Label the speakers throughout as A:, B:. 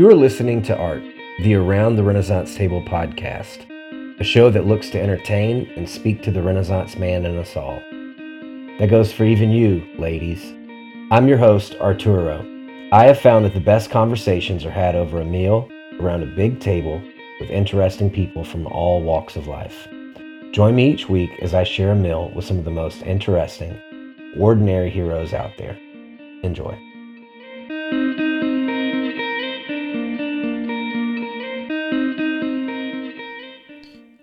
A: You are listening to Art, the Around the Renaissance Table podcast, a show that looks to entertain and speak to the Renaissance man in us all. That goes for even you, ladies. I'm your host, Arturo. I have found that the best conversations are had over a meal around a big table with interesting people from all walks of life. Join me each week as I share a meal with some of the most interesting, ordinary heroes out there. Enjoy.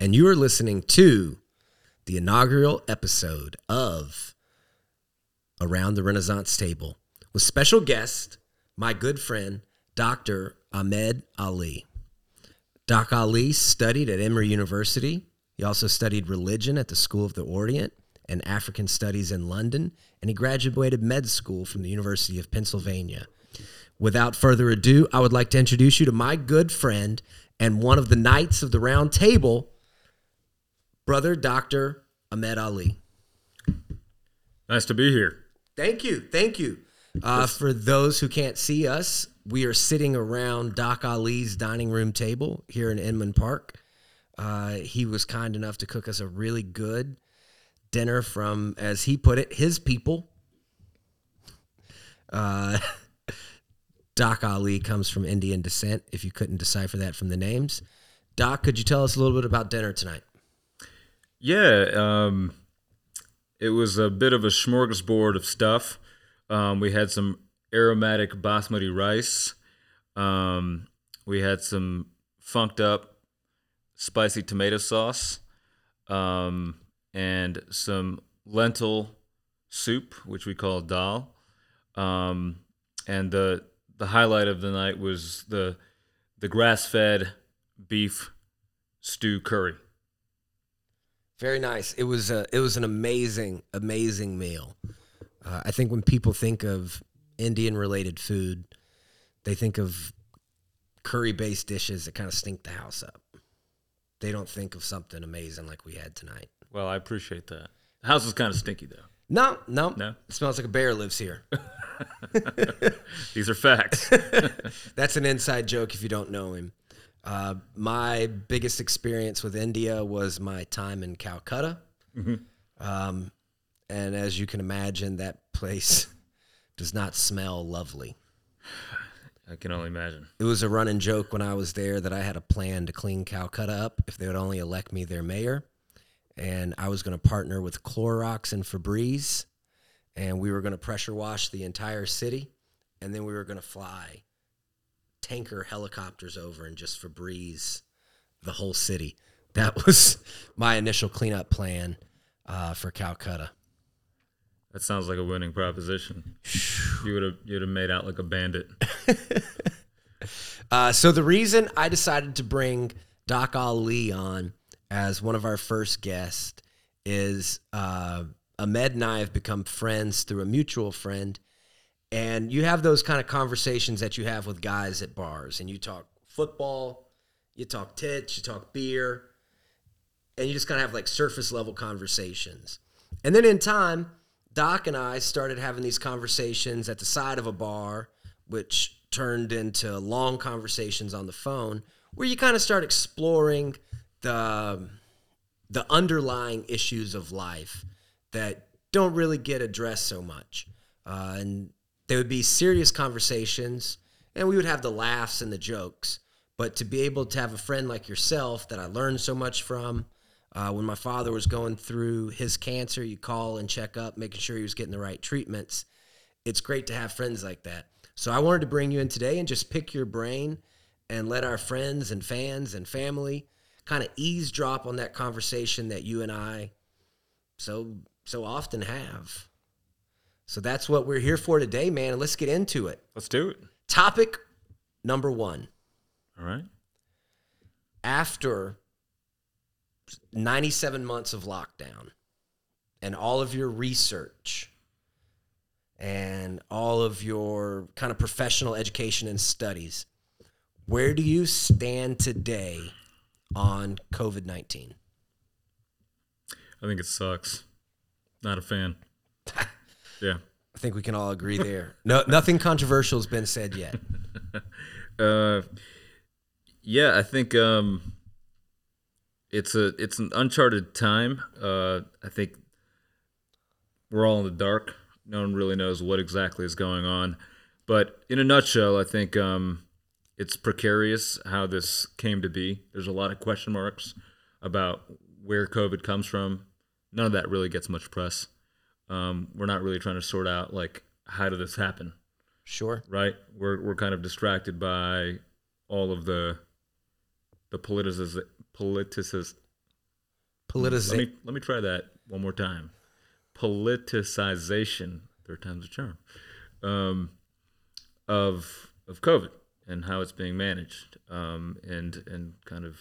A: And you are listening to the inaugural episode of Around the Renaissance Table with special guest, my good friend, Dr. Ahmed Ali. Doc Ali studied at Emory University. He also studied religion at the School of the Orient and African Studies in London, and he graduated med school from the University of Pennsylvania. Without further ado, I would like to introduce you to my good friend and one of the knights of the round table, brother Dr. Ahmed Ali.
B: Nice to be here.
A: Thank you. Thank you. Uh, for those who can't see us, we are sitting around Doc Ali's dining room table here in Inman Park. Uh, he was kind enough to cook us a really good dinner from, as he put it, his people. Uh, Doc Ali comes from Indian descent, if you couldn't decipher that from the names. Doc, could you tell us a little bit about dinner tonight?
B: Yeah, um, it was a bit of a smorgasbord of stuff. Um, we had some aromatic basmati rice. Um, we had some funked up spicy tomato sauce um, and some lentil soup, which we call dal. Um, and the the highlight of the night was the the grass fed beef stew curry.
A: Very nice. It was a, it was an amazing, amazing meal. Uh, I think when people think of Indian related food, they think of curry based dishes that kind of stink the house up. They don't think of something amazing like we had tonight.
B: Well, I appreciate that. The house is kind of stinky though.
A: No, no,
B: No?
A: It smells like a bear lives here.
B: These are facts.
A: That's an inside joke if you don't know him. Uh, my biggest experience with India was my time in Calcutta. Um, and as you can imagine, that place does not smell lovely.
B: I can only imagine.
A: It was a running joke when I was there that I had a plan to clean Calcutta up if they would only elect me their mayor. And I was going to partner with Clorox and Febreze, and we were going to pressure wash the entire city, and then we were going to fly tanker helicopters over and just Febreze the whole city. That was my initial cleanup plan uh, for Calcutta.
B: That sounds like a winning proposition. You would have you'd have made out like a bandit.
A: Uh, so the reason I decided to bring Doc Ali on as one of our first guests is uh, Ahmed and I have become friends through a mutual friend, and you have those kind of conversations that you have with guys at bars, and you talk football, you talk tits, you talk beer, and you just kind of have like surface level conversations. And then in time, Doc and I started having these conversations at the side of a bar, which turned into long conversations on the phone, where you kind of start exploring the the underlying issues of life that don't really get addressed so much. Uh, and there would be serious conversations, and we would have the laughs and the jokes. But to be able to have a friend like yourself that I learned so much from, uh, when my father was going through his cancer, you call and check up, making sure he was getting the right treatments. It's great to have friends like that. So I wanted to bring you in today and just pick your brain and let our friends and fans and family kind of eavesdrop on that conversation that you and I so so often have. So that's what we're here for today, man. And let's get into it.
B: Let's do it.
A: Topic number one.
B: All right.
A: After 97 months of lockdown and all of your research and all of your kind of professional education and studies, where do you stand today on COVID 19?
B: I think it sucks. Not a fan. yeah.
A: I think we can all agree there. No, nothing controversial has been said yet.
B: Uh, yeah, I think um, it's a it's an uncharted time. Uh, I think we're all in the dark. No one really knows what exactly is going on. But in a nutshell, I think um, it's precarious how this came to be. There's a lot of question marks about where COVID comes from. None of that really gets much press. Um, we're not really trying to sort out like how did this happen,
A: Sure.
B: right? We're we're kind of distracted by all of the the politicis politicis.
A: Politiza-
B: Let me let me try that one more time. Politicization, third time's a charm, um, of of COVID and how it's being managed, um, and and kind of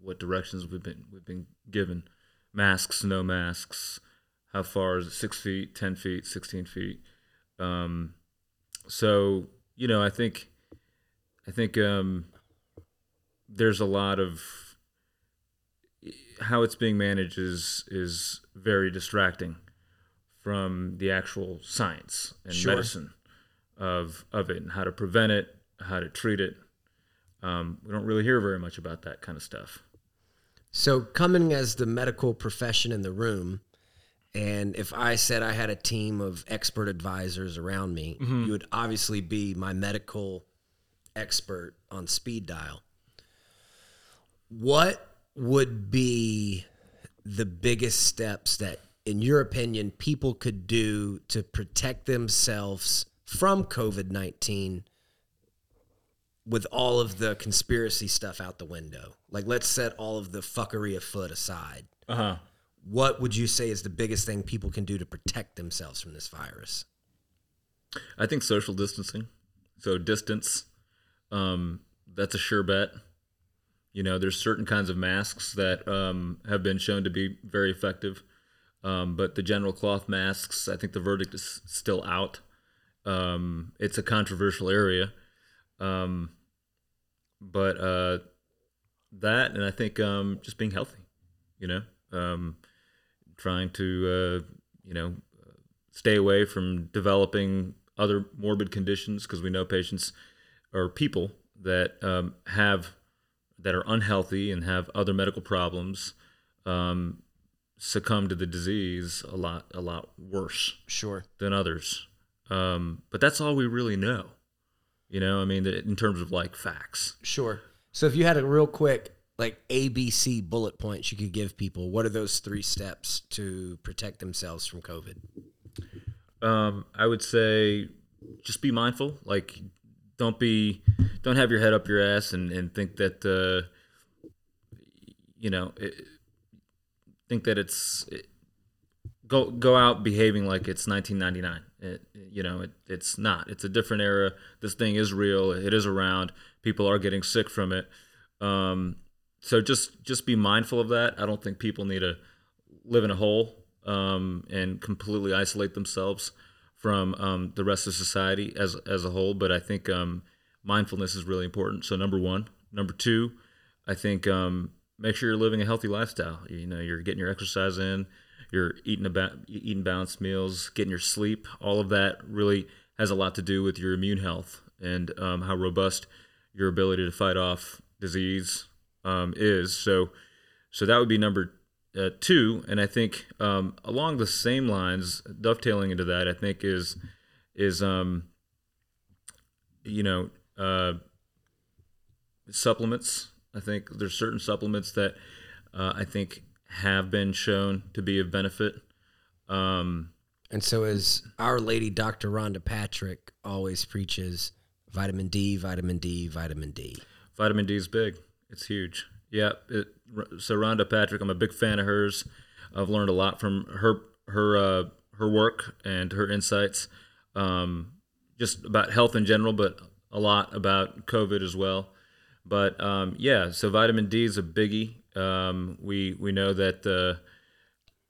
B: what directions we've been we've been given. Masks, no masks. How far is it? Six feet, ten feet, sixteen feet. Um, so you know, I think I think um, there's a lot of how it's being managed is is very distracting from the actual science and
A: Sure.
B: medicine of of it and how to prevent it, how to treat it. Um, we don't really hear very much about that kind of stuff.
A: So, coming as the medical profession in the room, and if I said I had a team of expert advisors around me, you would obviously be my medical expert on speed dial. What would be the biggest steps that, in your opinion, people could do to protect themselves from COVID 19 with all of the conspiracy stuff out the window. Like, let's set all of the fuckery afoot aside.
B: Uh huh.
A: What would you say is the biggest thing people can do to protect themselves from this virus?
B: I think social distancing, so distance, um, that's a sure bet. You know, there's certain kinds of masks that um, have been shown to be very effective, um, but the general cloth masks, I think the verdict is still out. Um, it's a controversial area, um, but uh, that, and I think um, just being healthy. You know, um, trying to uh, you know stay away from developing other morbid conditions because we know patients or people that have that are unhealthy and have other medical problems um, succumb to the disease a lot a lot worse
A: Sure.
B: than others. Um, but that's all we really know. You know, I mean, in terms of like facts.
A: Sure. So if you had a real quick like ABC bullet points you could give people, what are those three steps to protect themselves from COVID?
B: Um, I would say just be mindful. Like, don't be, don't have your head up your ass and, and think that, uh, you know, it, think that it's it, go go out behaving like it's 1999. It, you know, it, it's not. It's a different era. This thing is real. It is around. People are getting sick from it. Um, so just just be mindful of that. I don't think people need to live in a hole um, and completely isolate themselves from um, the rest of society as as a whole. But I think um, mindfulness is really important. So number one, number two, I think um, make sure you're living a healthy lifestyle. You know, you're getting your exercise in, you're eating about eating balanced meals, getting your sleep. All of that really has a lot to do with your immune health and um, how robust your ability to fight off disease um, is. So, so that would be number uh, two. And I think um, along the same lines, dovetailing into that, I think is is um, you know uh, supplements. I think there's certain supplements that uh, I think have been shown to be of benefit. Um,
A: And so as our lady Dr. Rhonda Patrick always preaches, vitamin D, vitamin D, vitamin D.
B: Vitamin D is big. It's huge. Yeah. It, so Rhonda Patrick, I'm a big fan of hers. I've learned a lot from her her uh, her work and her insights, um, just about health in general, but a lot about COVID as well. But um, yeah, so vitamin D is a biggie. Um, we we know that the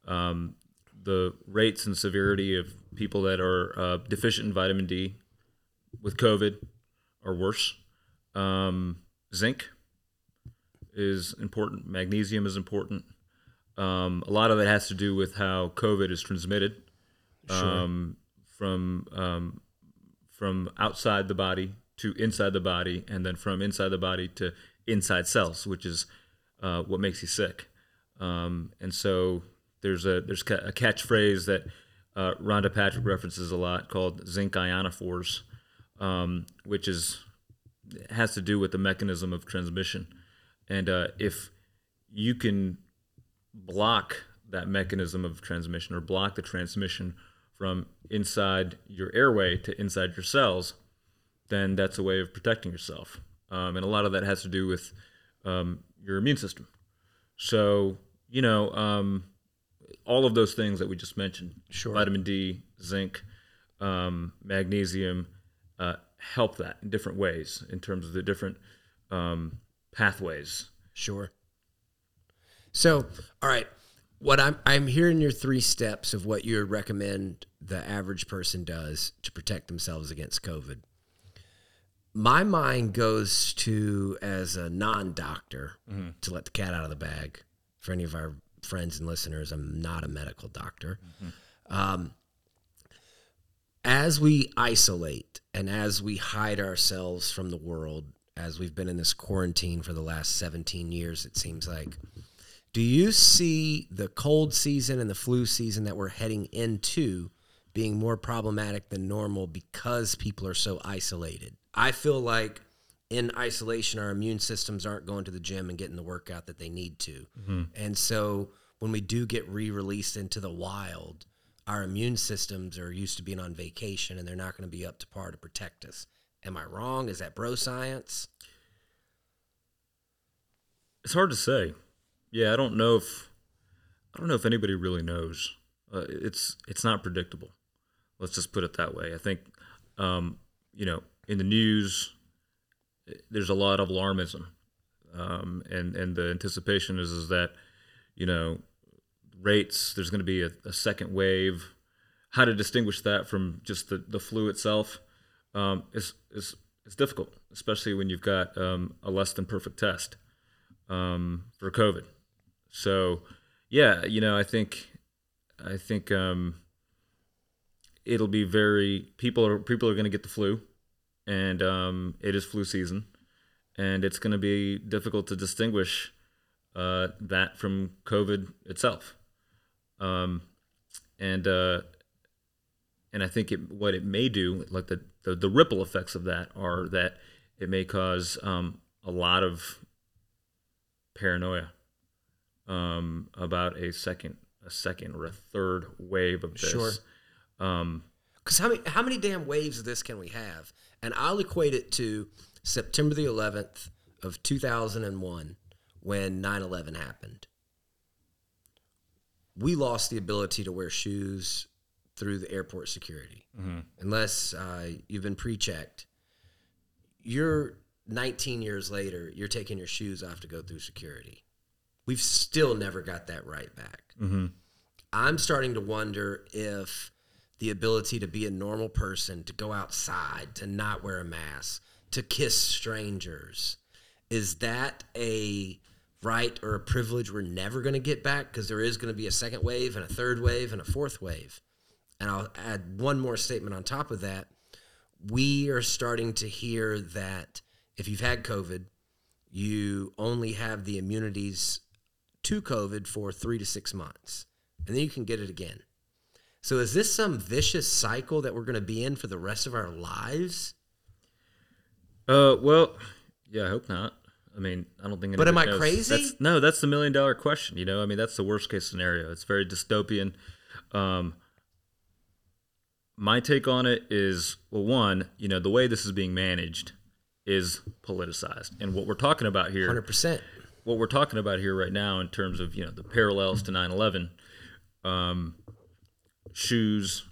B: um, the rates and severity of people that are uh, deficient in vitamin D with COVID are worse. Um, zinc is important. Magnesium is important. Um, a lot of it has to do with how COVID is transmitted um, from um, from outside the body to inside the body, and then from inside the body to inside cells, which is uh, what makes you sick. Um, and so there's a there's a catchphrase that uh, Rhonda Patrick references a lot called zinc ionophores, um, which is has to do with the mechanism of transmission. And uh, if you can block that mechanism of transmission or block the transmission from inside your airway to inside your cells, then that's a way of protecting yourself. Um, and a lot of that has to do with um, your immune system. So, you know, um, all of those things that we just mentioned
A: Sure.
B: vitamin D, zinc, um, magnesium uh, help that in different ways in terms of the different um, pathways.
A: Sure. So, all right, what I'm I'm hearing your three steps of what you would recommend the average person does to protect themselves against COVID. My mind goes to as a non-doctor to let the cat out of the bag. For any of our friends and listeners, I'm not a medical doctor. Um, as we isolate and as we hide ourselves from the world, as we've been in this quarantine for the last 17 years, it seems like, do you see the cold season and the flu season that we're heading into being more problematic than normal because people are so isolated? I feel like in isolation, our immune systems aren't going to the gym and getting the workout that they need to. Mm-hmm. And so when we do get re released into the wild, our immune systems are used to being on vacation and they're not going to be up to par to protect us. Am I wrong? Is that bro science?
B: It's hard to say. Yeah, I don't know if I don't know if anybody really knows. Uh, it's it's not predictable. Let's just put it that way. I think, um, you know, in the news, there's a lot of alarmism, um, and and the anticipation is is that, you know, rates there's going to be a, a second wave. How to distinguish that from just the, the flu itself um, is is is difficult, especially when you've got um, a less than perfect test um, for COVID. So, yeah, you know, I think, I think um, it'll be very people are people are going to get the flu, and um, it is flu season, and it's going to be difficult to distinguish uh, that from COVID itself, um, and uh, and I think it, what it may do, like the, the the ripple effects of that, are that it may cause um, a lot of paranoia um, about a second, a second or a third wave of this.
A: Sure.
B: Um,
A: Because how many how many damn waves of this can we have? And I'll equate it to September the 11th of 2001 when 9/11 happened. We lost the ability to wear shoes through the airport security, unless uh, you've been pre-checked. You're 19 years later. You're taking your shoes off to go through security. We've still never got that right back. I'm starting to wonder if the ability to be a normal person, to go outside, to not wear a mask, to kiss strangers, is that a right or a privilege we're never going to get back? Because there is going to be a second wave and a third wave and a fourth wave. And I'll add one more statement on top of that. We are starting to hear that if you've had COVID, you only have the immunities to COVID for three to six months, and then you can get it again. So, is this some vicious cycle that we're going to be in for the rest of our lives?
B: uh, well, yeah, I hope not. I mean, I don't think.
A: But am I
B: knows.
A: crazy?
B: That's, no, that's the million dollar question. You know, I mean, that's the worst case scenario. It's very dystopian. Um, my take on it is well, one, you know, the way this is being managed is politicized, and what we're talking about here
A: 100%.
B: what we're talking about here right now in terms of you know the parallels to 9-11 um, shoes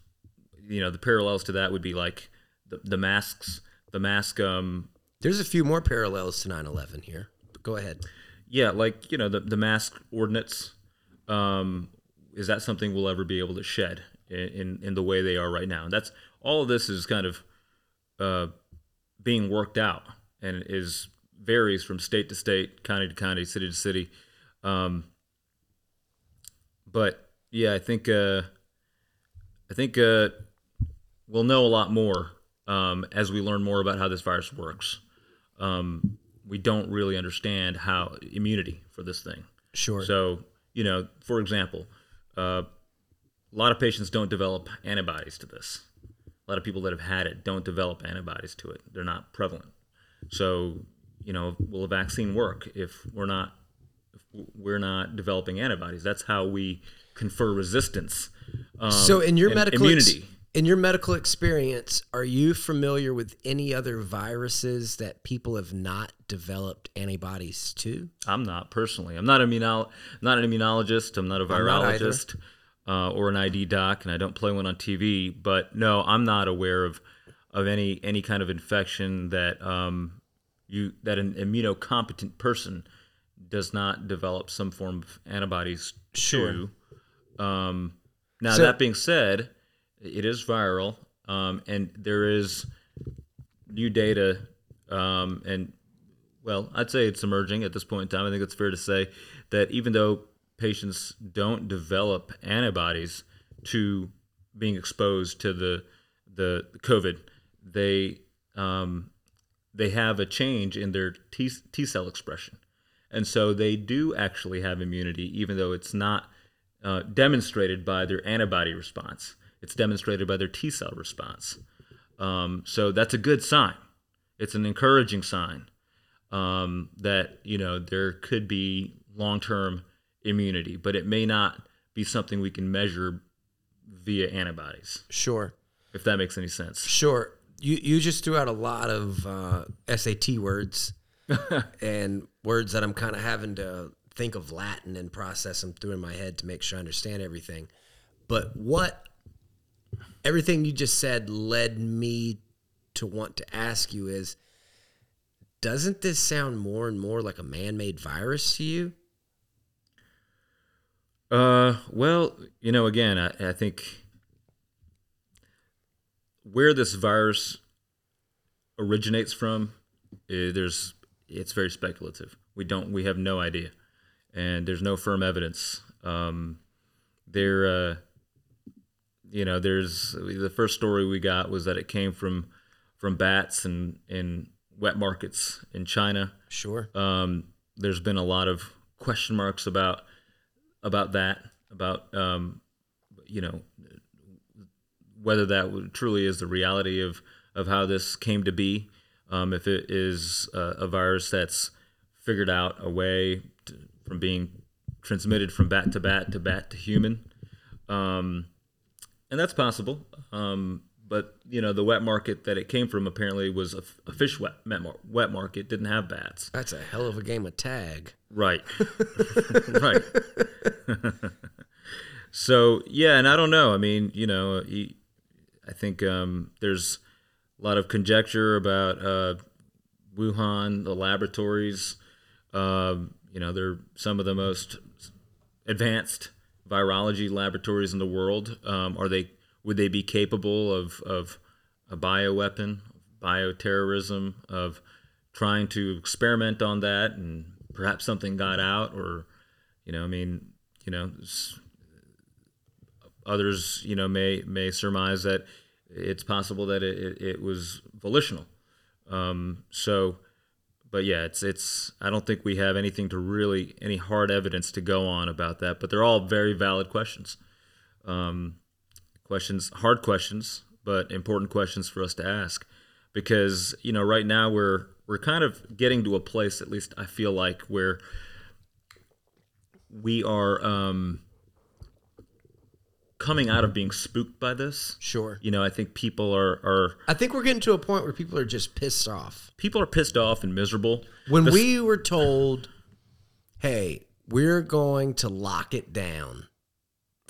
B: you know the parallels to that would be like the, the masks the mask um,
A: There's a few more parallels to 9 11 here. But go ahead.
B: yeah like you know the, the mask ordinance um, is that something we'll ever be able to shed in, in, the way they are right now and that's all of this is kind of uh, being worked out and is varies from state to state county to county city to city um, but yeah, I think uh, I think uh, we'll know a lot more um, as we learn more about how this virus works. Um, we don't really understand how immunity for this thing.
A: Sure.
B: So, you know, for example, uh, a lot of patients don't develop antibodies to this. A lot of people that have had it don't develop antibodies to it. They're not prevalent. So, you know, will a vaccine work if we're not if we're not developing antibodies? That's how we confer resistance. Um,
A: so, in your medical ex-
B: immunity,
A: in your medical experience, are you familiar with any other viruses that people have not developed antibodies to?
B: I'm not personally. I'm not immunol- not an immunologist. I'm not a virologist uh, or an ID doc, and I don't play one on TV. But no, I'm not aware of of any any kind of infection that um, you that an immunocompetent person does not develop some form of antibodies
A: Sure.
B: to. Um, now
A: So-
B: that being said, it is viral, um, and there is new data, um, and well, I'd say it's emerging at this point in time. I think it's fair to say that even though patients don't develop antibodies to being exposed to the the COVID, they um, they have a change in their T, T cell expression, and so they do actually have immunity, even though it's not uh, demonstrated by their antibody response. It's demonstrated by their T cell response. Um, so that's a good sign. It's an encouraging sign um, that you know there could be long-term immunity, but it may not be something we can measure via antibodies.
A: Sure.
B: If that makes any sense.
A: Sure. You you just threw out a lot of uh, SAT words and words that I'm kind of having to think of Latin and process them through in my head to make sure I understand everything. But what everything you just said led me to want to ask you is doesn't this sound more and more like a man-made virus to you?
B: Uh, well, you know, again, I, I think where this virus originates from, eh, there's it's very speculative. We don't, we have no idea, and there's no firm evidence. Um, there, uh, you know, there's the first story we got was that it came from from bats and in wet markets in China.
A: Sure.
B: Um, there's been a lot of question marks about about that, about um, you know whether that truly is the reality of of how this came to be. Um, if it is a, a virus that's figured out a way to, from being transmitted from bat to bat to bat to human, um, and that's possible. Um, but you know, the wet market that it came from apparently was a fish wet wet wet market. Didn't have bats.
A: That's a hell of a game of tag.
B: Right. right. so yeah, and I don't know. I mean, you know, he, I think um, there's a lot of conjecture about uh, Wuhan, the laboratories. Um, you know, they're some of the most advanced virology laboratories in the world. Um, are they? Would they be capable of of a bioweapon, bioterrorism, of trying to experiment on that, and perhaps something got out, or you know, I mean, you know, others, you know, may may surmise that it's possible that it, it, it was volitional. Um, so, but yeah, it's it's. I don't think we have anything to really any hard evidence to go on about that. But they're all very valid questions. Um, questions, hard questions, but important questions for us to ask, because you know, right now we're we're kind of getting to a place, at least I feel like, where we are um, coming out of being spooked by this.
A: Sure.
B: You know, I think people are are
A: I think we're getting to a point where people are just pissed off.
B: people are pissed off and miserable.
A: When we were told, hey, we're going to lock it down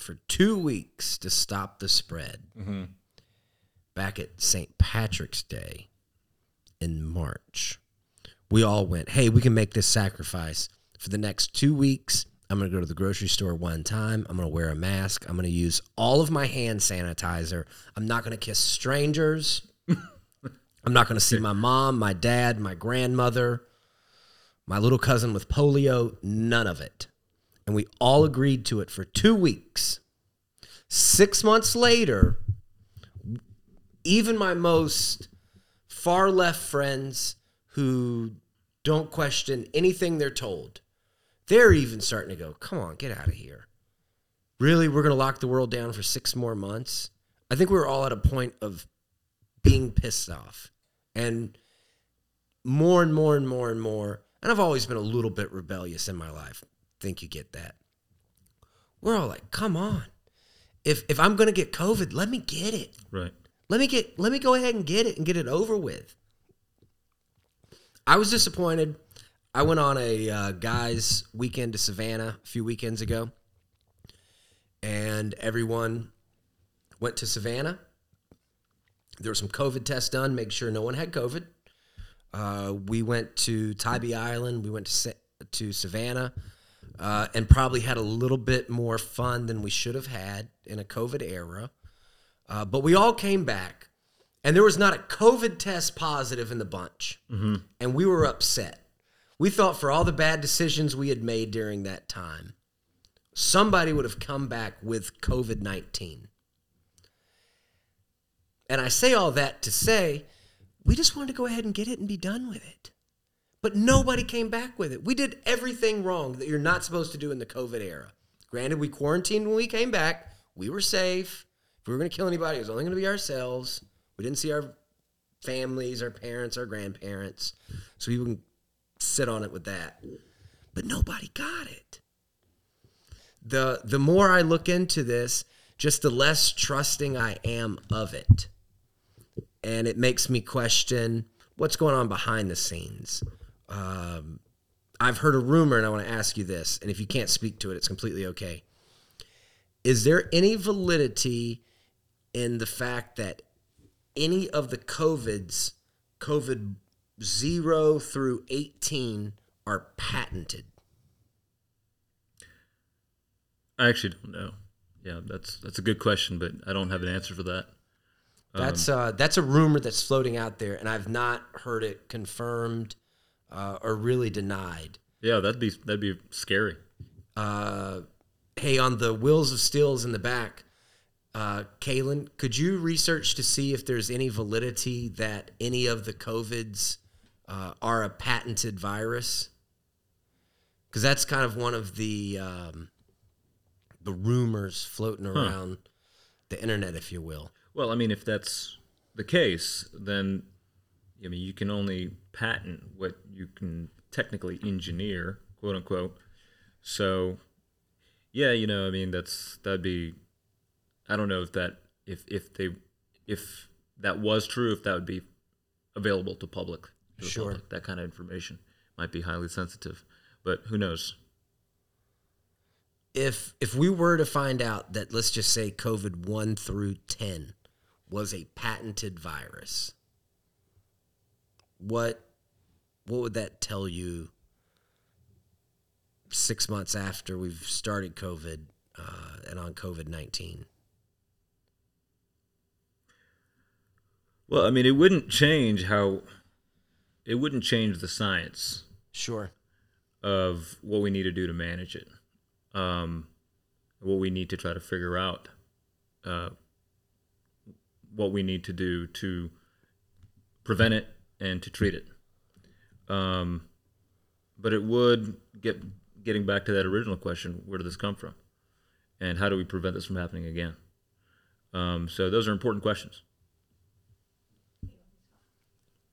A: for two weeks to stop the spread mm-hmm. back at St. Patrick's Day in March, we all went, hey, we can make this sacrifice for the next two weeks. I'm going to go to the grocery store one time. I'm going to wear a mask. I'm going to use all of my hand sanitizer. I'm not going to kiss strangers. I'm not going to see my mom, my dad, my grandmother, my little cousin with polio, none of it. And we all agreed to it for two weeks. Six months later, even my most far left friends who don't question anything they're told, they're even starting to go, come on, get out of here. Really? We're going to lock the world down for six more months? I think we we're all at a point of being pissed off. And more and more and more and more, and I've always been a little bit rebellious in my life. Think you get that. We're all like, come on. If if I'm gonna get COVID, let me get it.
B: Right.
A: Let me get let me go ahead and get it and get it over with. I was disappointed. I went on a uh, guys weekend to Savannah a few weekends ago, and everyone went to Savannah. There were some COVID tests done, make sure no one had COVID. Uh, we went to Tybee Island. We went to to Savannah, uh, and probably had a little bit more fun than we should have had in a COVID era. Uh, but we all came back, and there was not a COVID test positive in the bunch, and we were upset. We thought for all the bad decisions we had made during that time, somebody would have come back with COVID nineteen. And I say all that to say, we just wanted to go ahead and get it and be done with it. But nobody came back with it. We did everything wrong that you're not supposed to do in the COVID era. Granted, we quarantined when we came back. We were safe. If we were going to kill anybody, it was only going to be ourselves. We didn't see our families, our parents, our grandparents. So we can sit on it with that. But nobody got it. The the more I look into this, just the less trusting I am of it. And it makes me question what's going on behind the scenes. Um, I've heard a rumor, and I want to ask you this, and if you can't speak to it, it's completely okay. Is there any validity in the fact that any of the COVIDs, COVID 0 through 18, are patented?
B: I actually don't know. Yeah, that's that's a good question, but I don't have an answer for that.
A: That's uh, that's a rumor that's floating out there, and I've not heard it confirmed uh, or really denied.
B: Yeah, that'd be that'd be scary.
A: Uh, hey, on the wheels of steels in the back, uh, Kalen, could you research to see if there's any validity that any of the COVIDs uh, are a patented virus? Because that's kind of one of the um, the rumors floating around the internet, if you will.
B: Well, I mean, if that's the case, then I mean, you can only patent what you can technically engineer, quote unquote. So, yeah, you know, I mean, that's that'd be. I don't know if that if if they if that was true, if that would be available to public. To
A: Sure.
B: public. that kind of information might be highly sensitive, but who knows?
A: if if we were to find out that let's just say COVID one through ten was a patented virus, what what would that tell you six months after we've started COVID uh, and on COVID nineteen?
B: Well, I mean, it wouldn't change how. It wouldn't change the science
A: Sure.
B: of what we need to do to manage it, um, what we need to try to figure out, uh, what we need to do to prevent it and to treat it. Um, but it would get getting back to that original question: Where did this come from, and how do we prevent this from happening again? Um, so those are important questions.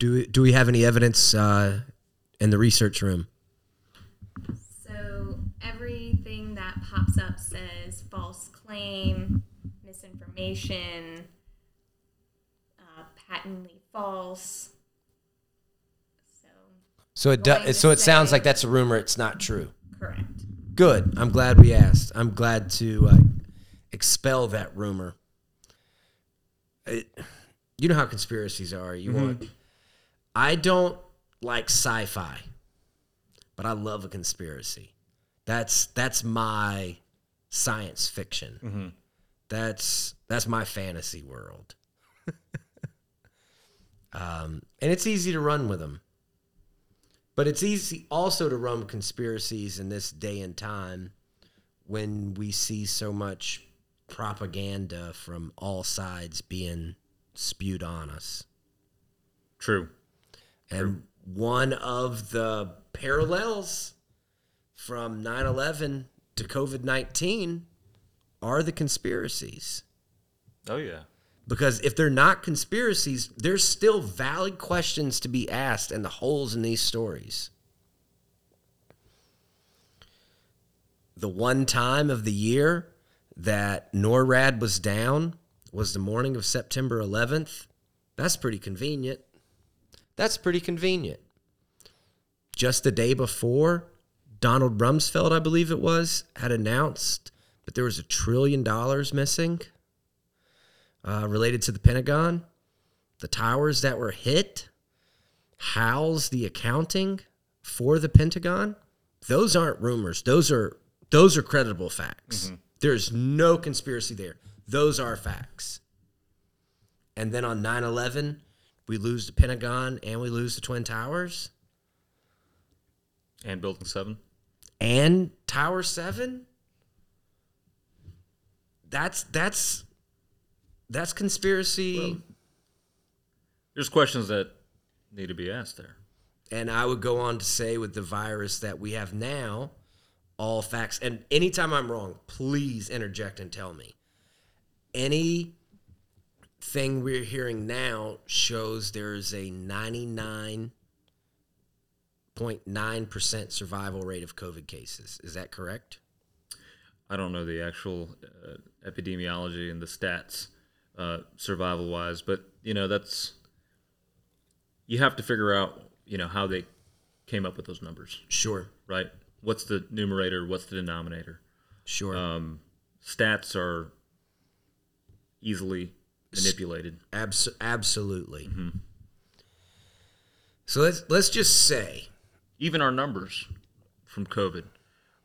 A: Do we, do we have any evidence uh, in the research room?
C: So everything that pops up says false claim, misinformation, uh, patently false. So
A: So it does. So it sounds like that's a rumor. It's not true.
C: correct.
A: Good. I'm glad we asked. I'm glad to uh, expel that rumor. It, you know how conspiracies are. You want. I don't like sci-fi, but I love a conspiracy. That's that's my science fiction. That's that's my fantasy world. um, and it's easy to run with them. But it's easy also to run conspiracies in this day and time when we see so much propaganda from all sides being spewed on us.
B: True.
A: And one of the parallels from 9 11 to COVID 19 are the conspiracies.
B: Oh yeah.
A: Because if they're not conspiracies, there's still valid questions to be asked and the holes in these stories. The one time of the year that NORAD was down was the morning of September 11th. That's pretty convenient. That's pretty convenient. Just the day before, Donald Rumsfeld, I believe it was, had announced that there was a trillion dollars missing uh, related to the Pentagon, the towers that were hit, how's the accounting for the Pentagon? Those aren't rumors. Those are those are credible facts. There's no conspiracy there. Those are facts. And then on 9/11, we lose the Pentagon and we lose the Twin Towers
B: And Building Seven.
A: and Tower 7. That's that's that's conspiracy.
B: There's questions that need to be asked there.
A: And I would go on to say with the virus that we have now, all facts. And anytime I'm wrong, please interject and tell me. Any thing we're hearing now shows there's a 99.9% survival rate of COVID cases. Is that correct?
B: I don't know the actual uh, epidemiology and the stats, uh, survival wise, but you know that's you have to figure out you know how they came up with those numbers,
A: Sure.
B: right? What's the numerator? What's the denominator?
A: Sure.
B: Um, stats are easily manipulated.
A: Abs- absolutely. So let's let's just say
B: Even our numbers from COVID,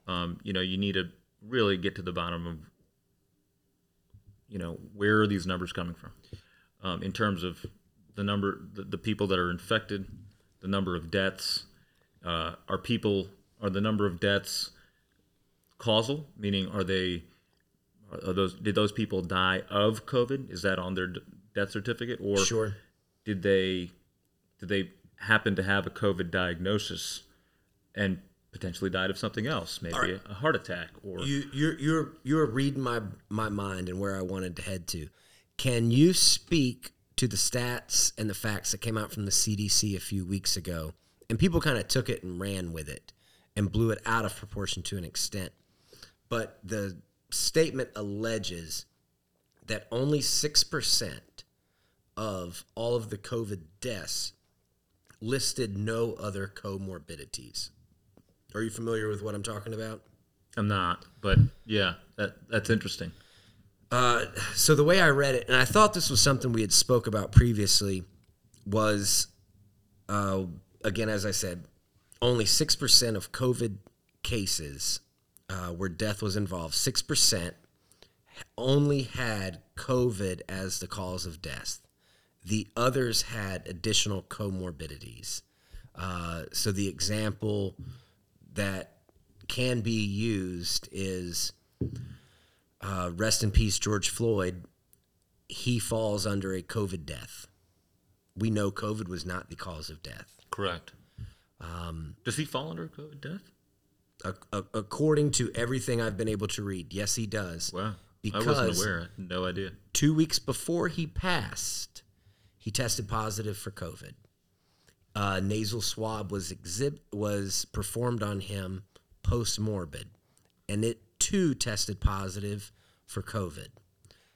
B: um, you know, you need to really get to the bottom of you know where are these numbers coming from? Um, in terms of the number the, the people that are infected the number of deaths uh, are people are the number of deaths causal? Meaning are they are those did those people die of covid? Is that on their death certificate? Or
A: sure.
B: did they did they happen to have a covid diagnosis and potentially died of something else maybe
A: right.
B: a heart attack or
A: You you're you're you're reading my my mind and where I wanted to head to. Can you speak to the stats and the facts that came out from the CDC a few weeks ago? And people kind of took it and ran with it and blew it out of proportion to an extent. But the statement alleges that only 6% of all of the COVID deaths listed no other comorbidities. Are you familiar with what I'm talking about?
B: i'm not but yeah that that's interesting
A: Uh, so the way I read it, and I thought this was something we had spoke about previously, was uh, again as I said, only six percent of COVID cases uh, where death was involved, six percent only had COVID as the cause of death. The others had additional comorbidities. Uh, so the example that can be used is uh, rest in peace, George Floyd, he falls under a COVID death. We know COVID was not the cause of death.
B: correct um, does he fall under covid death
A: A- a- according to everything I've been able to read, yes, he does.
B: wow i wasn't aware no idea
A: Two weeks before he passed, he tested positive for COVID. Uh, nasal swab was exhib- was performed on him post morbid, and it too tested positive for COVID.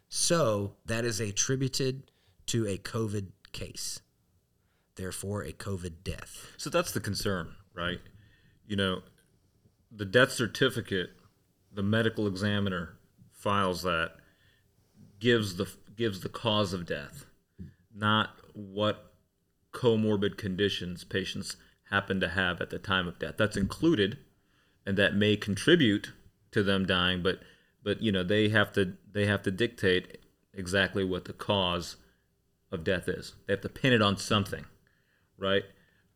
A: So that is attributed to a COVID case, therefore a COVID death.
B: So that's the concern, right? You know, the death certificate, the medical examiner files that gives the gives the cause of death, not what comorbid conditions patients happen to have at the time of death. That's included and that may contribute to them dying, but but you know, they have to they have to dictate exactly what the cause of death is. They have to pin it on something right?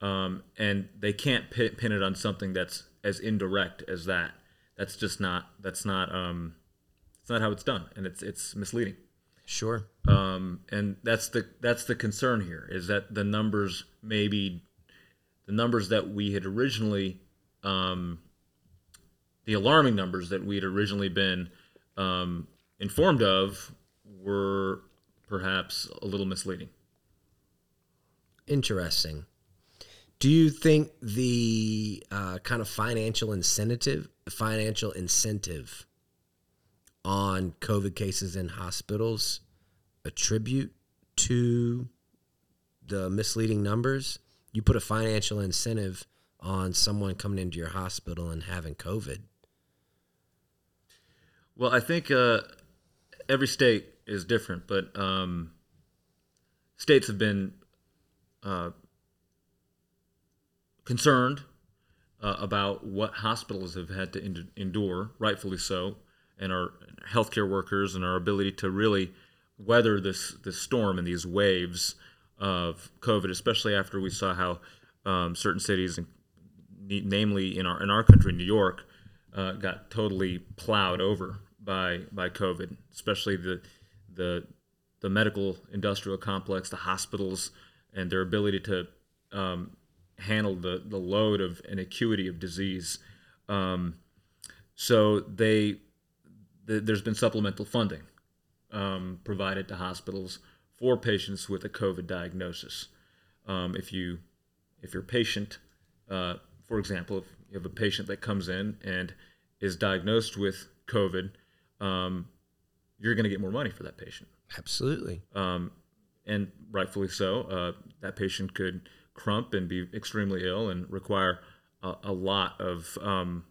B: Um, and they can't pin, pin it on something that's as indirect as that. That's just not that's not um, it's not how it's done, and it's it's misleading.
A: Sure.
B: Um, and that's the that's the concern here is that the numbers maybe the numbers that we had originally um, the alarming numbers that we had originally been um, informed of were perhaps a little misleading.
A: Interesting. Do you think the uh, kind of financial incentive, financial incentive on COVID cases in hospitals attribute to the misleading numbers? You put a financial incentive on someone coming into your hospital and having COVID.
B: Well, I think uh, every state is different, but um, states have been uh, concerned uh, about what hospitals have had to endure, rightfully so, and our healthcare workers and our ability to really weather this this storm and these waves of COVID, especially after we saw how um, certain cities, namely in our in our country, New York, uh, got totally plowed over by by COVID, especially the the the medical industrial complex, the hospitals, and their ability to um, handle the the load of an acuity of disease. Um, so they the, there's been supplemental funding um, provided to hospitals for patients with a COVID diagnosis. Um, if you if your patient, uh, for example, if you have a patient that comes in and is diagnosed with COVID, um, you're going to get more money for that patient.
A: Absolutely.
B: Um, and rightfully so. Uh, that patient could crump and be extremely ill and require a, a lot of um,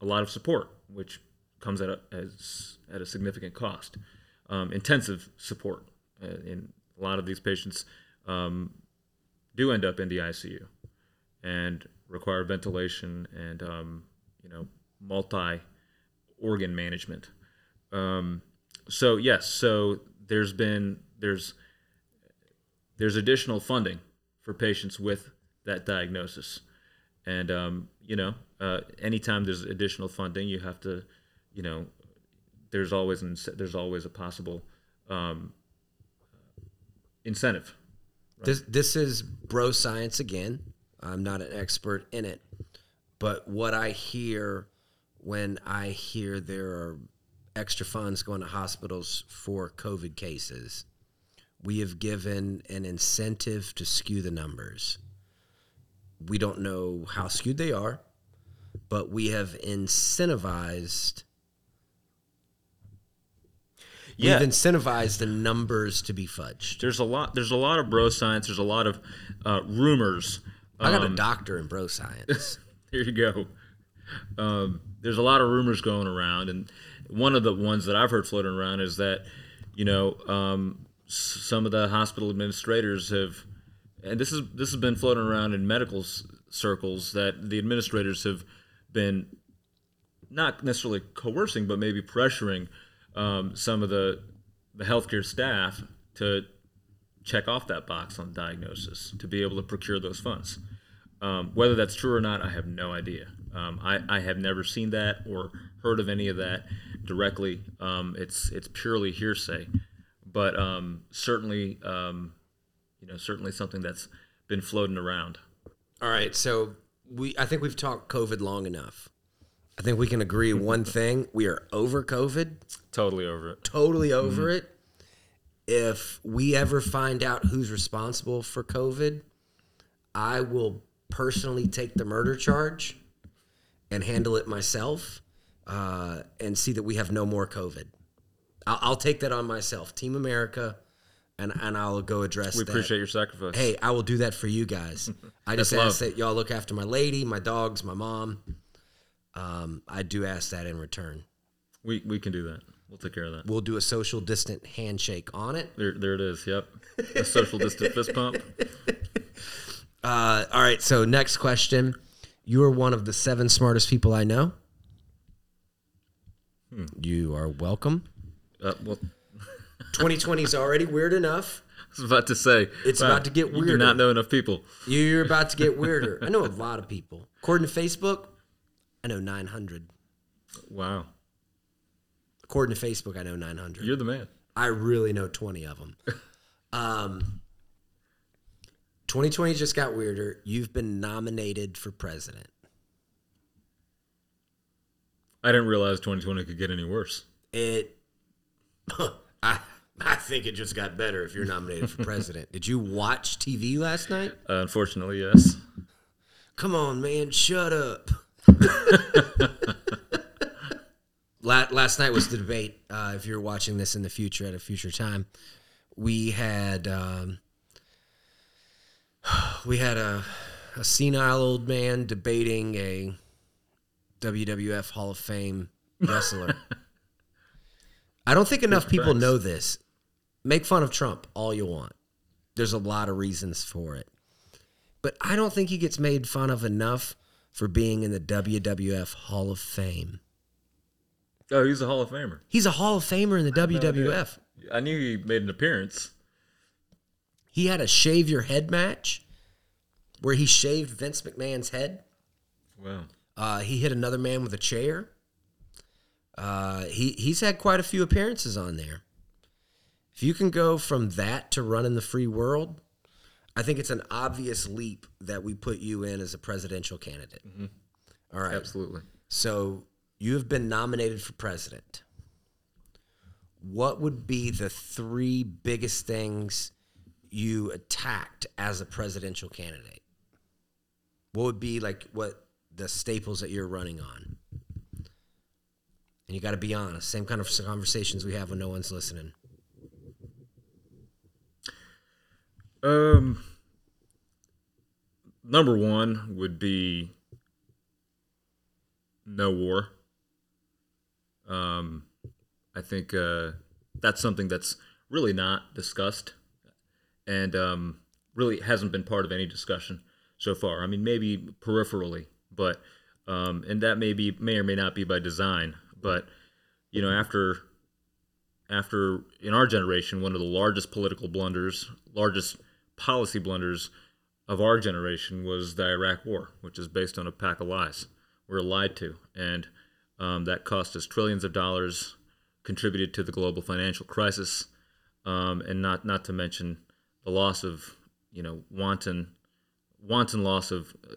B: a lot of support, which comes at a, as, at a significant cost. Um, intensive support. Uh, in a lot of these patients um, do end up in the ICU and require ventilation and um, you know multi organ management. Um, so yes, so there's been there's there's additional funding for patients with that diagnosis, and um, you know uh, anytime there's additional funding, you have to you know there's always an, there's always a possible um, incentive.
A: Right? This this is bro science again. I'm not an expert in it, but what I hear when I hear there are extra funds going to hospitals for COVID cases, we have given an incentive to skew the numbers. We don't know how skewed they are, but we have incentivized. Yeah. We've incentivized the numbers to be fudged.
B: There's a lot. There's a lot of bro science. There's a lot of uh, rumors.
A: I got um, a doctor in bro science.
B: there you go. Um, there's a lot of rumors going around, and one of the ones that I've heard floating around is that, you know, um, some of the hospital administrators have, and this is this has been floating around in medical circles that the administrators have been not necessarily coercing, but maybe pressuring um, some of the the healthcare staff to check off that box on diagnosis to be able to procure those funds. Um, whether that's true or not, I have no idea. Um, I, I have never seen that or heard of any of that directly. Um, it's it's purely hearsay, but um, certainly um, you know certainly something that's been floating around.
A: All right, so we I think we've talked COVID long enough. I think we can agree one thing: we are over COVID.
B: Totally over it.
A: Totally over mm-hmm. it. If we ever find out who's responsible for COVID, I will personally take the murder charge and handle it myself uh, and see that we have no more COVID. I'll, I'll, take that on myself, Team America, and and I'll go address.
B: We
A: that.
B: appreciate your sacrifice.
A: Hey, I will do that for you guys. I just ask love. that y'all look after my lady, my dogs, my mom. Um, I do ask that in return.
B: We we can do that. We'll take care of that.
A: We'll do a social distant handshake on it.
B: There, there it is. Yep, a social distant fist pump.
A: Uh, all right. So next question. You are one of the seven smartest people I know. Hmm. You are welcome.
B: Uh, well,
A: 2020 is already weird enough.
B: I was about to say
A: it's wow, about to get weirder. You
B: do not know enough people.
A: You're about to get weirder. I know a lot of people. According to Facebook, I know 900.
B: Wow.
A: According to Facebook, I know 900.
B: You're the man.
A: I really know 20 of them. um, 2020 just got weirder. You've been nominated for president.
B: I didn't realize 2020 could get any worse.
A: It, I, I think it just got better if you're nominated for president. Did you watch TV last night?
B: Uh, unfortunately, yes.
A: Come on, man, shut up. La- last night was the debate. Uh, if you're watching this in the future at a future time, we had um, we had a, a senile old man debating a WWF Hall of Fame wrestler. I don't think enough people know this. Make fun of Trump all you want. There's a lot of reasons for it. But I don't think he gets made fun of enough for being in the WWF Hall of Fame.
B: Oh, he's a Hall of Famer.
A: He's a Hall of Famer in the WWF.
B: I knew he made an appearance.
A: He had a shave your head match where he shaved Vince McMahon's head.
B: Wow.
A: Uh, he hit another man with a chair. Uh, he he's had quite a few appearances on there. If you can go from that to running the free world, I think it's an obvious leap that we put you in as a presidential candidate. All right.
B: Absolutely.
A: So you have been nominated for president. What would be the three biggest things you attacked as a presidential candidate? What would be like what the staples that you're running on? And you got to be honest. Same kind of conversations we have when no one's listening.
B: Um, number one would be no war. Um, I think uh, that's something that's really not discussed, and um, really hasn't been part of any discussion so far. I mean, maybe peripherally, but um, and that may be may or may not be by design. But you know, after after in our generation, one of the largest political blunders, largest policy blunders of our generation was the Iraq War, which is based on a pack of lies. We were lied to, and um, that cost us trillions of dollars, contributed to the global financial crisis, um, and not not to mention the loss of you know wanton wanton loss of uh,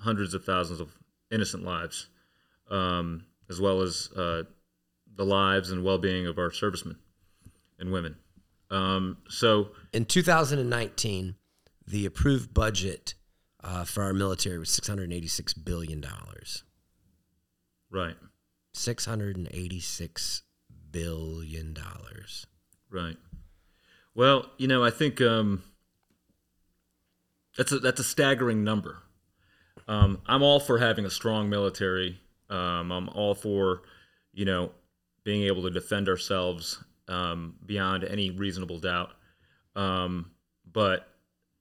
B: hundreds of thousands of innocent lives, um, as well as uh, the lives and well-being of our servicemen and women. Um, so
A: In 2019, the approved budget uh, for our military was $686 billion.
B: Right,
A: $686 billion.
B: right. Well, you know, I think um, that's a that's a staggering number. Um, I'm all for having a strong military. Um, I'm all for, you know, being able to defend ourselves um, beyond any reasonable doubt. Um, but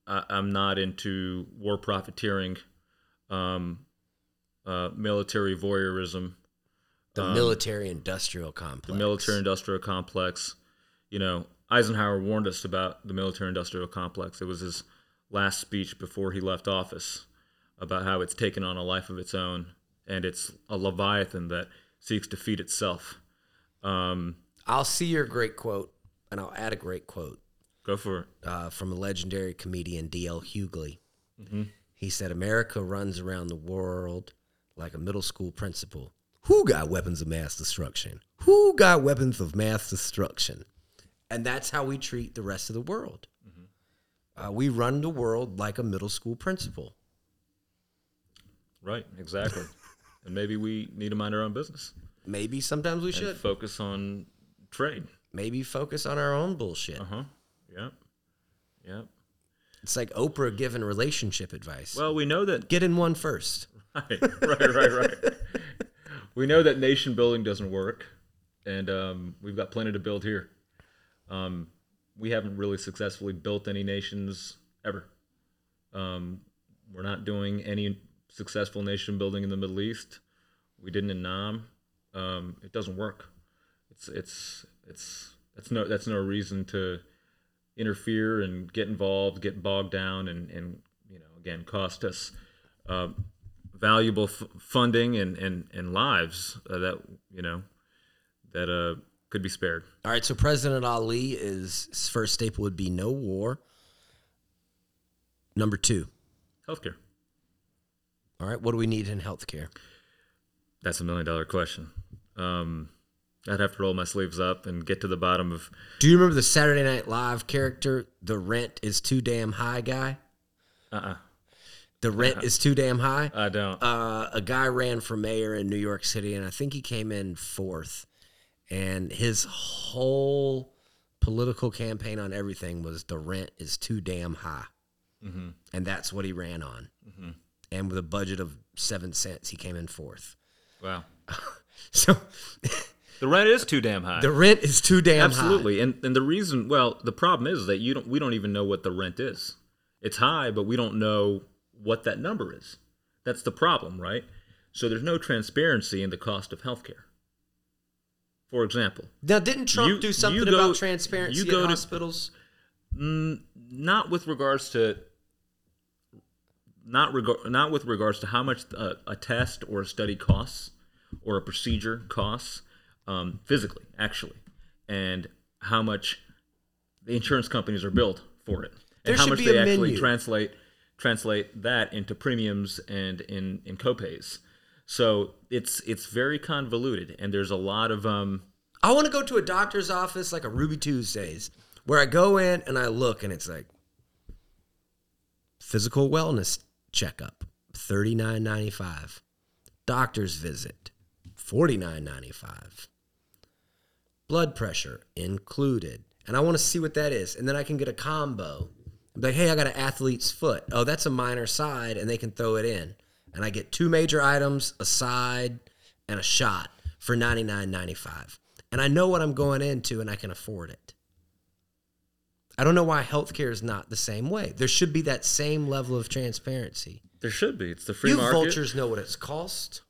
B: I, I'm not into war profiteering, um, uh, military voyeurism.
A: The military industrial complex.
B: the military industrial complex. You know, Eisenhower warned us about the military industrial complex. It was his last speech before he left office about how it's taken on a life of its own and it's a leviathan that seeks to feed itself. Um,
A: I'll see your great quote, and I'll add a great quote
B: go for it.
A: uh, from a legendary comedian, D.L. Hughley. He said, America runs around the world like a middle school principal. Who got weapons of mass destruction? Who got weapons of mass destruction? And that's how we treat the rest of the world. Uh, we run the world like a middle school principal.
B: Right, exactly. and maybe we need to mind our own business
A: Maybe sometimes we
B: and
A: should.
B: focus on trade.
A: Maybe focus on our own bullshit.
B: Uh huh. Yep. Yep.
A: It's like Oprah giving relationship advice.
B: Well, we know that
A: Get in one first.
B: Right, right, right, we know that nation building doesn't work, and um, we've got plenty to build here. Um, we haven't really successfully built any nations ever. Um, we're not doing any successful nation building in the Middle East. We didn't in Nam. Um, it doesn't work. It's it's it's that's no that's no reason to interfere and get involved, get bogged down, and and you know again cost us um, valuable f- funding and, and, and lives uh, that you know that uh, could be spared.
A: All right, so President Ali is his first staple would be no war. Number two.
B: Healthcare.
A: All right, what do we need in healthcare?
B: That's a million dollar question. Um, I'd have to roll my sleeves up and get to the bottom of.
A: Do you remember the Saturday Night Live character, the rent is too damn high guy?
B: Uh uh
A: The rent is too damn high?
B: I don't.
A: uh, a guy ran for mayor in New York City, and I think he came in fourth. And his whole political campaign on everything was the rent is too damn high,
B: hmm
A: and that's what he ran on.
B: hmm
A: And with a budget of seven cents, he came in fourth.
B: Wow.
A: So
B: The rent is too damn high.
A: the rent is too damn high.
B: Absolutely, and and the reason, well, the problem is that you don't, we don't even know what the rent is. It's high, but we don't know what that number is. That's the problem, right? So there's no transparency in the cost of healthcare. For example,
A: Now, didn't Trump
B: You-
A: do something
B: go-
A: about transparency
B: you go to-
A: hospitals?
B: mm, not with regards to not regard not with regards to how much a, a test or a study costs or a procedure costs um, physically, actually, and how much the insurance companies are billed for it, and
A: There
B: how much they actually
A: menu.
B: translate translate that into premiums and in in copays. So it's it's very convoluted, and there's a lot of um,
A: I want to go to a doctor's office like a Ruby Tuesdays, where I go in and I look and it's like physical wellness checkup, thirty nine ninety five, doctor's visit, forty nine ninety five, blood pressure included, and I want to see what that is, and then I can get a combo. Like, hey, I got an athlete's foot. Oh, that's a minor side, and they can throw it in, and I get two major items, a side, and a shot for ninety nine ninety five, and I know what I'm going into, and I can afford it. I don't know why healthcare is not the same way. There should be that same level of transparency.
B: there should be. It's the free
A: you
B: market.
A: vultures know what it's cost.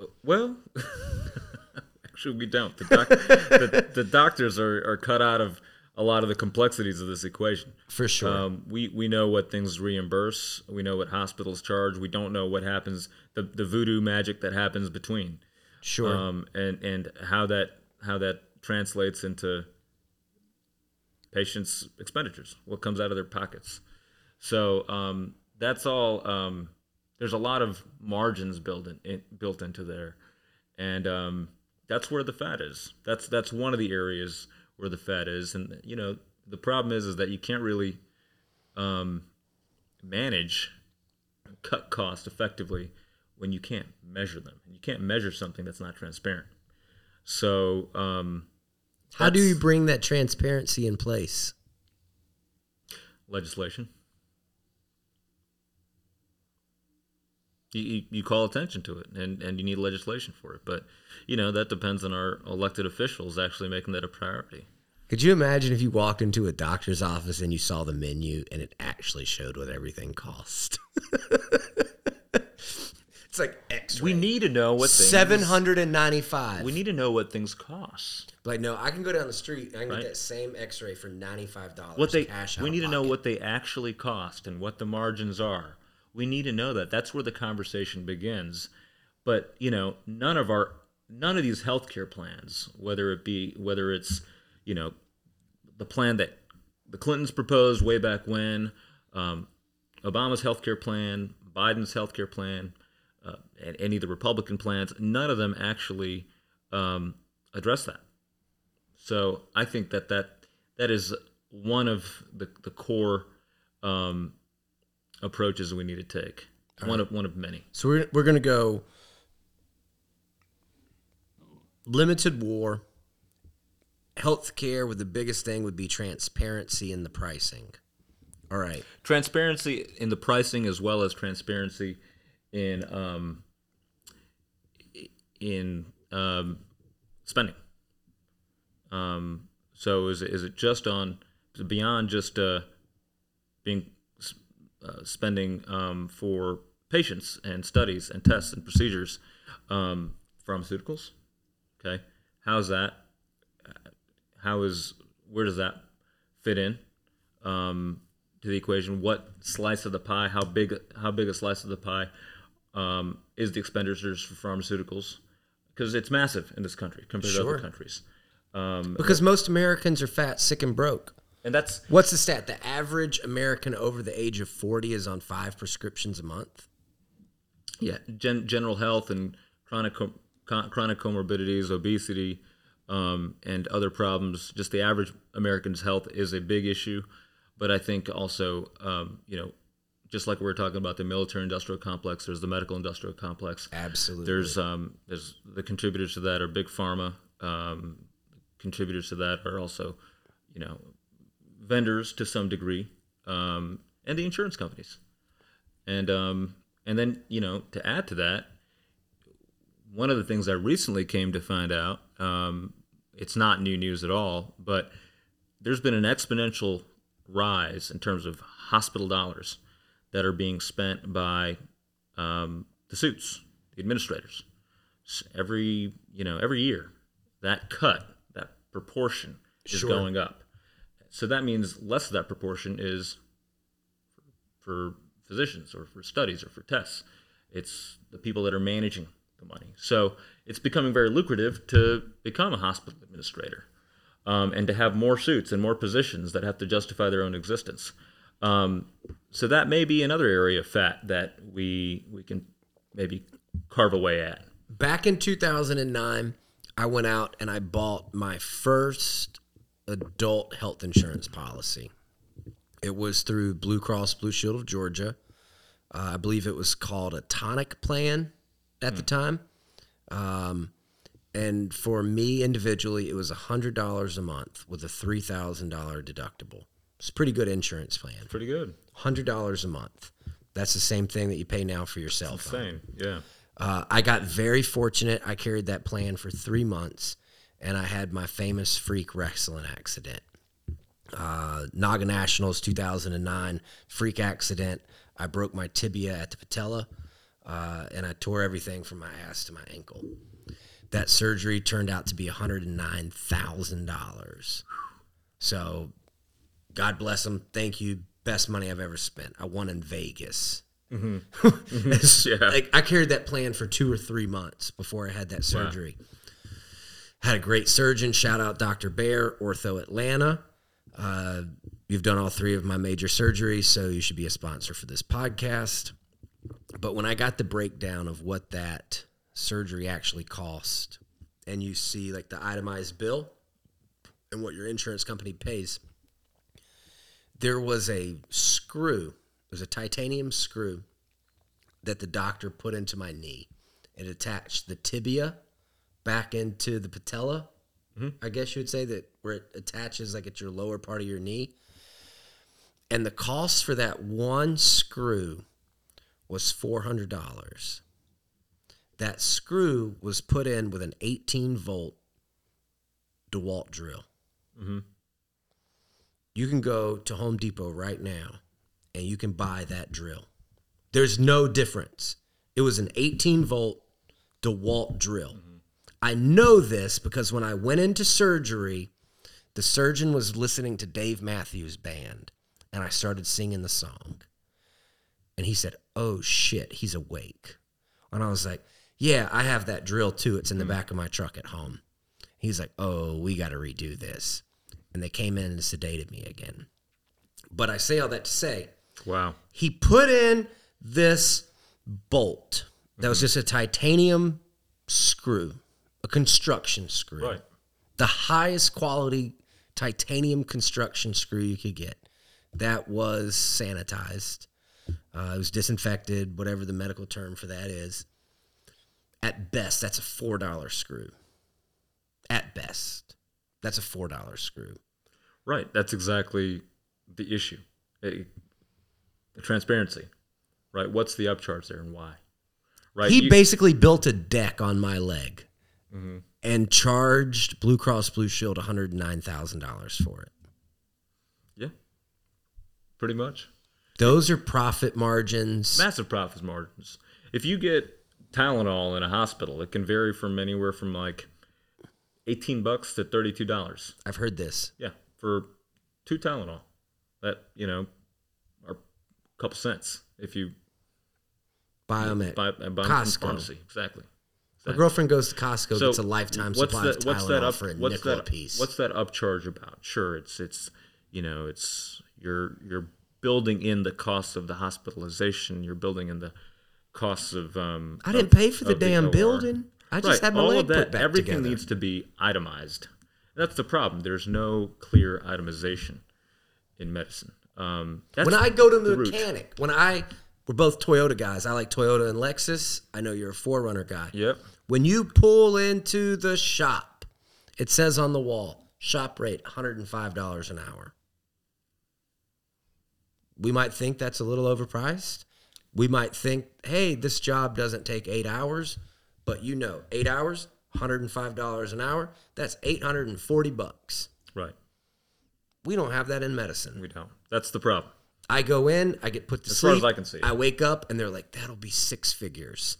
B: Uh, well, actually, we don't. The, doc- the, the doctors are, are cut out of a lot of the complexities of this equation.
A: For sure.
B: Um, we, we know what things reimburse. We know what hospitals charge. We don't know what happens, the, the voodoo magic that happens between,
A: Sure.
B: um, and and how that how that translates into patients' expenditures, what comes out of their pockets. So um, that's all. Um, there's a lot of margins built in, in built into there, and um, that's where the fat is. That's that's one of the areas where the fat is, and you know the problem is is that you can't really um, manage cut cost effectively when you can't measure them. And you can't measure something that's not transparent. So um,
A: How do you bring that transparency in place?
B: legislation. You, you, you call attention to it and, and you need legislation for it. But, you know, that depends on our elected officials actually making that a priority.
A: Could you imagine if you walked into a doctor's office and you saw the menu and it actually showed what everything cost? it's like X-ray.
B: We need to know what things,
A: seven hundred and ninety-five.
B: We need to know what things cost.
A: like no, I can go down the street and I can
B: Right.
A: get that same X-ray for ninety-five dollars.
B: What they
A: cash
B: we need
A: of
B: to know what they actually cost and what the margins are. We need to know that. That's where the conversation begins. But you know, none of our none of these healthcare plans, whether it be whether it's you know the plan that the Clintons proposed way back when, um, Obama's healthcare plan, Biden's healthcare plan, uh, and any of the Republican plans, none of them actually um, address that. So I think that that that is one of the the core um, approaches we need to take. one of one of many.
A: So we're we're gonna go limited war. Healthcare with the biggest thing would be transparency in the pricing. All right.
B: Transparency in the pricing as well as transparency in um, in um, spending. Um, so is it, is it just on beyond just uh, being uh, spending um, for patients and studies and tests and procedures, um, pharmaceuticals? Okay, how's that? How is where does that fit in um, to the equation? What slice of the pie? How big? How big a slice of the pie um, is the expenditures for pharmaceuticals because it's massive in this country compared to other countries. Um,
A: Because most Americans are fat, sick, and broke.
B: And that's
A: What's the stat? The average American over the age of 40 is on five prescriptions a month.
B: yeah, gen- general health and chronic com- chronic comorbidities, obesity, um, and other problems. Just the average American's health is a big issue, but I think also, um, you know, just like we were talking about the military-industrial complex, there's the medical-industrial complex.
A: Absolutely.
B: There's um, there's the contributors to that are big pharma. Um, contributors to that are also, you know, vendors to some degree, um, and the insurance companies. And um, and then you know to add to that, one of the things I recently came to find out, um, it's not new news at all, but there's been an exponential rise in terms of hospital dollars that are being spent by um, the suits, the administrators. S- Every you know every year, that cut, that proportion is
A: Sure.
B: going up. So that means less of that proportion is for physicians or for studies or for tests. It's the people that are managing the money. So it's becoming very lucrative to become a hospital administrator um, and to have more suits and more positions that have to justify their own existence. Um, so that may be another area of fat that we we can maybe carve away at.
A: Back in 2009, I went out and I bought my first adult health insurance policy. It was through Blue Cross Blue Shield of Georgia. Uh, I believe it was called a Tonik plan at the time. Um, and for me individually, it was $100 a month with a $3,000 deductible. It's a pretty good insurance plan.
B: Pretty good.
A: $100 a month. That's the same thing that you pay now for yourself.
B: Same. Yeah.
A: Uh, I got very fortunate. I carried that plan for three months, and I had my famous freak wrestling accident. Uh, Naga Nationals 2009 freak accident. I broke my tibia at the patella, uh, and I tore everything from my ass to my ankle. That surgery turned out to be $109,000. So, God bless them. Thank you. Best money I've ever spent. I won in Vegas. It's-
B: Yeah.
A: like, I carried that plan for two or three months before I had that surgery. Had a great surgeon. Shout out Dr. Bear, Ortho Atlanta. Uh, you've done all three of my major surgeries, so you should be a sponsor for this podcast. But when I got the breakdown of what that surgery actually cost, and you see like the itemized bill and what your insurance company pays, there was a screw. There's a titanium screw that the doctor put into my knee. It attached the tibia back into the patella. Mm-hmm. I guess you would say that where it attaches like at your lower part of your knee. And the cost for that one screw was four hundred dollars. That screw was put in with an eighteen volt DeWalt drill. Mm-hmm. You can go to Home Depot right now and you can buy that drill. There's no difference. It was an 18 volt DeWalt drill. I know this because when I went into surgery, the surgeon was listening to Dave Matthews Band and I started singing the song. And he said, Oh shit, he's awake. And I was like, Yeah, I have that drill too. It's in the hmm. back of my truck at home. He's like, Oh, we got to redo this. And they came in and sedated me again. But I say all that to say,
B: Wow.
A: he put in this bolt that was mm-hmm. just a titanium screw, a construction screw,
B: Right.
A: the highest quality titanium construction screw you could get. That was sanitized. Uh, it was disinfected, whatever the medical term for that is. At best, that's a four dollar screw. At best, that's a four dollar screw.
B: Right. That's exactly the issue. Eh, the transparency. Right. What's the upcharge there and why? Right.
A: He
B: You-
A: basically built a deck on my leg and charged Blue Cross Blue Shield $109,000 for it.
B: yeah. Pretty much.
A: Those are profit margins.
B: Massive profit margins. If you get Tylenol in a hospital, it can vary from anywhere from like 18 bucks to $32.
A: I've heard this.
B: Yeah, for two Tylenol. That, you know, are a couple cents if you
A: Biomed.
B: Buy, uh, buy
A: Costco.
B: pharmacy. Exactly.
A: My girlfriend goes to Costco.
B: So
A: gets a lifetime supply
B: that,
A: of
B: what's
A: Tylenol
B: that up,
A: for a
B: what's
A: nickel
B: that,
A: a piece.
B: What's that upcharge about? Sure, it's it's you know it's you're you're building in the cost of the hospitalization. You're building in the costs of. Um,
A: I didn't
B: of-
A: pay for the damn
B: OR.
A: building. I just
B: right,
A: had my
B: all
A: leg
B: of that.
A: put back
B: everything
A: together.
B: needs to be itemized. That's the problem. There's no clear itemization in medicine. Um, that's
A: when I go to the,
B: the root.
A: mechanic, when I we're both Toyota guys. I like Toyota and Lexus. I know you're a 4Runner guy.
B: Yep.
A: When you pull into the shop, it says on the wall, shop rate $105 an hour. We might think that's a little overpriced. We might think, hey, this job doesn't take eight hours, but you know, eight hours, $105 an hour, that's 840 bucks.
B: Right.
A: We don't have that in medicine.
B: We don't. That's the problem.
A: I go in, I get put to
B: As far
A: sleep.
B: as I can see.
A: I wake up and they're like, that'll be six figures.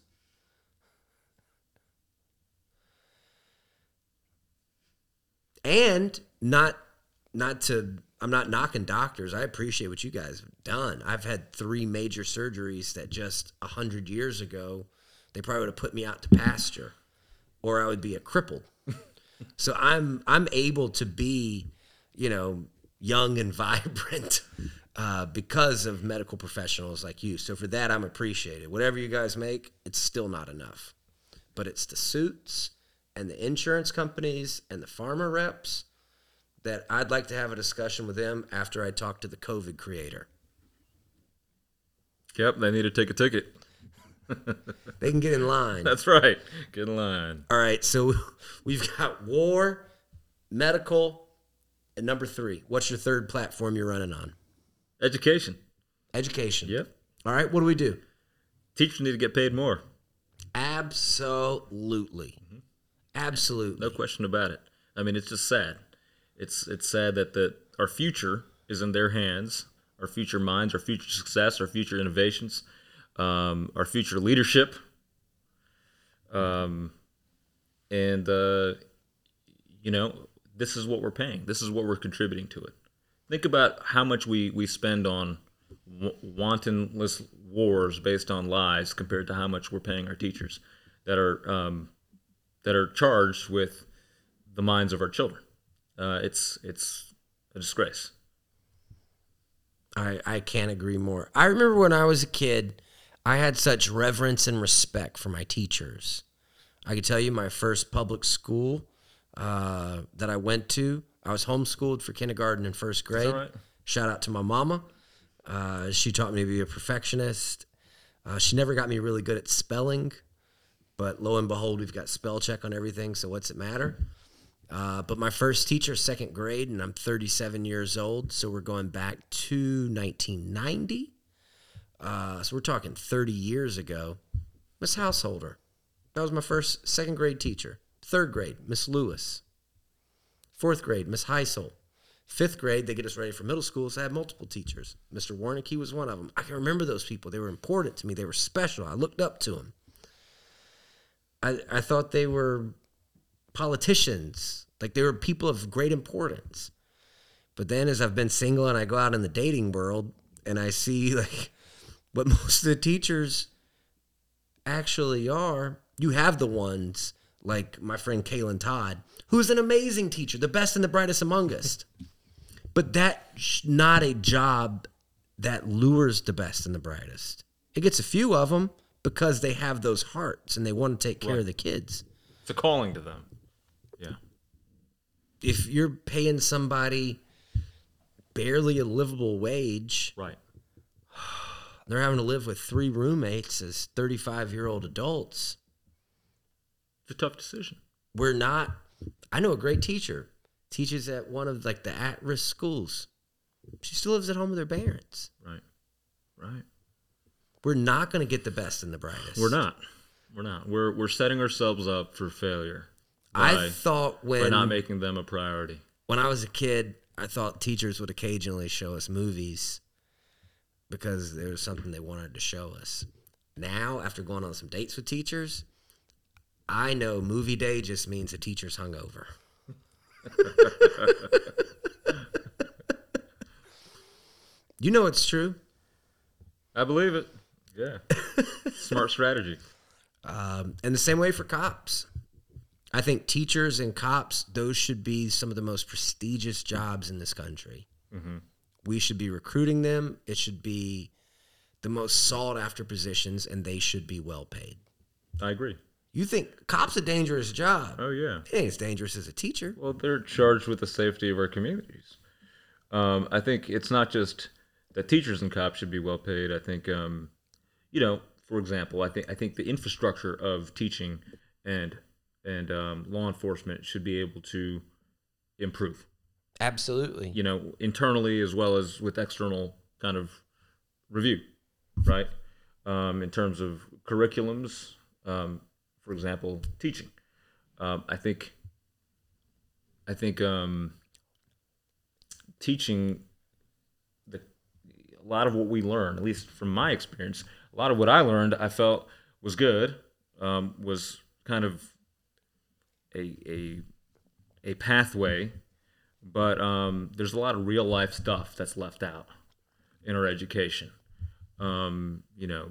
A: And not not to I'm not knocking doctors. I appreciate what you guys have done. I've had three major surgeries that just a hundred years ago, they probably would have put me out to pasture or I would be a crippled. so I'm I'm able to be, you know, young and vibrant uh, because of medical professionals like you. So for that, I'm appreciated. Whatever you guys make, it's still not enough. But it's the suits and the insurance companies and the pharma reps that I'd like to have a discussion with them after I talk to the COVID creator.
B: Yep. They need to take a ticket.
A: They can get in line.
B: That's right. Get in line.
A: All right, so we've got war, medical, and number three. What's your third platform you're running on?
B: Education.
A: Education.
B: Yep.
A: All right, what do we do?
B: Teachers need to get paid more.
A: Absolutely. Absolutely.
B: No question about it. I mean, it's just sad. It's it's sad that the our future is in their hands. Our future minds, our future success, our future innovations, um, our future leadership. Um, and uh, you know, this is what we're paying. This is what we're contributing to it. Think about how much we we spend on w- wantonless wars based on lies compared to how much we're paying our teachers that are um, that are charged with the minds of our children. Uh, it's it's a disgrace.
A: I, I can't agree more. I remember when I was a kid, I had such reverence and respect for my teachers. I could tell you my first public school uh, that I went to, I was homeschooled for kindergarten and first grade.
B: right?
A: Shout out to my mama. Uh, she taught me to be a perfectionist. Uh, she never got me really good at spelling, but lo and behold, we've got spell check on everything. So what's it matter? Uh, but my first teacher, second grade, and I'm 37 years old, so we're going back to 1990. Uh, so we're talking 30 years ago. Miss Householder, that was my first second grade teacher. Third grade, Miss Lewis. Fourth grade, Miss Heisel. Fifth grade, they get us ready for middle school, so I had multiple teachers. Mr. Warnicki was one of them. I can remember those people. They were important to me. They were special. I looked up to them. I, I thought they were politicians. Like they were people of great importance. But then as I've been single and I go out in the dating world and I see like what most of the teachers actually are, you have the ones like my friend Kaylin Todd, who's an amazing teacher, the best and the brightest among us. but that's not a job that lures the best and the brightest. It gets a few of them because they have those hearts and they want to take care of the kids.
B: It's a calling to them. Yeah.
A: if you're paying somebody barely a livable wage,
B: Right.
A: they're having to live with three roommates as 35 year old adults.
B: It's a tough decision.
A: We're not. I know a great teacher, teaches at one of like the at risk schools. She still lives at home with her parents.
B: Right. Right.
A: We're not going to get the best and the brightest.
B: We're not. We're not. We're we're setting ourselves up for failure.
A: I
B: by-
A: thought
B: by
A: when
B: not making them a priority.
A: when I was a kid, I thought teachers would occasionally show us movies because there was something they wanted to show us. Now, after going on some dates with teachers, I know movie day just means the teacher's hungover. you know it's true.
B: I believe it. Yeah. Smart strategy.
A: Um, and the same way for cops. I think teachers and cops, those should be some of the most prestigious jobs in this country. We should be recruiting them. It should be the most sought after positions, and they should be well paid.
B: I agree.
A: You think cops a dangerous job?
B: Oh yeah.
A: It ain't as dangerous as a teacher.
B: Well, they're charged with the safety of our communities. Um, I think it's not just that teachers and cops should be well paid. I think, um, you know, for example, I think I think the infrastructure of teaching and and um, law enforcement should be able to improve.
A: Absolutely.
B: You know, internally as well as with external kind of review, right? Um, in terms of curriculums, um, for example, teaching. Um, I think I think um, teaching the a lot of what we learn, at least from my experience, a lot of what I learned, I felt was good, um, was kind of a a a pathway, but um, there's a lot of real life stuff that's left out in our education. Um, you know,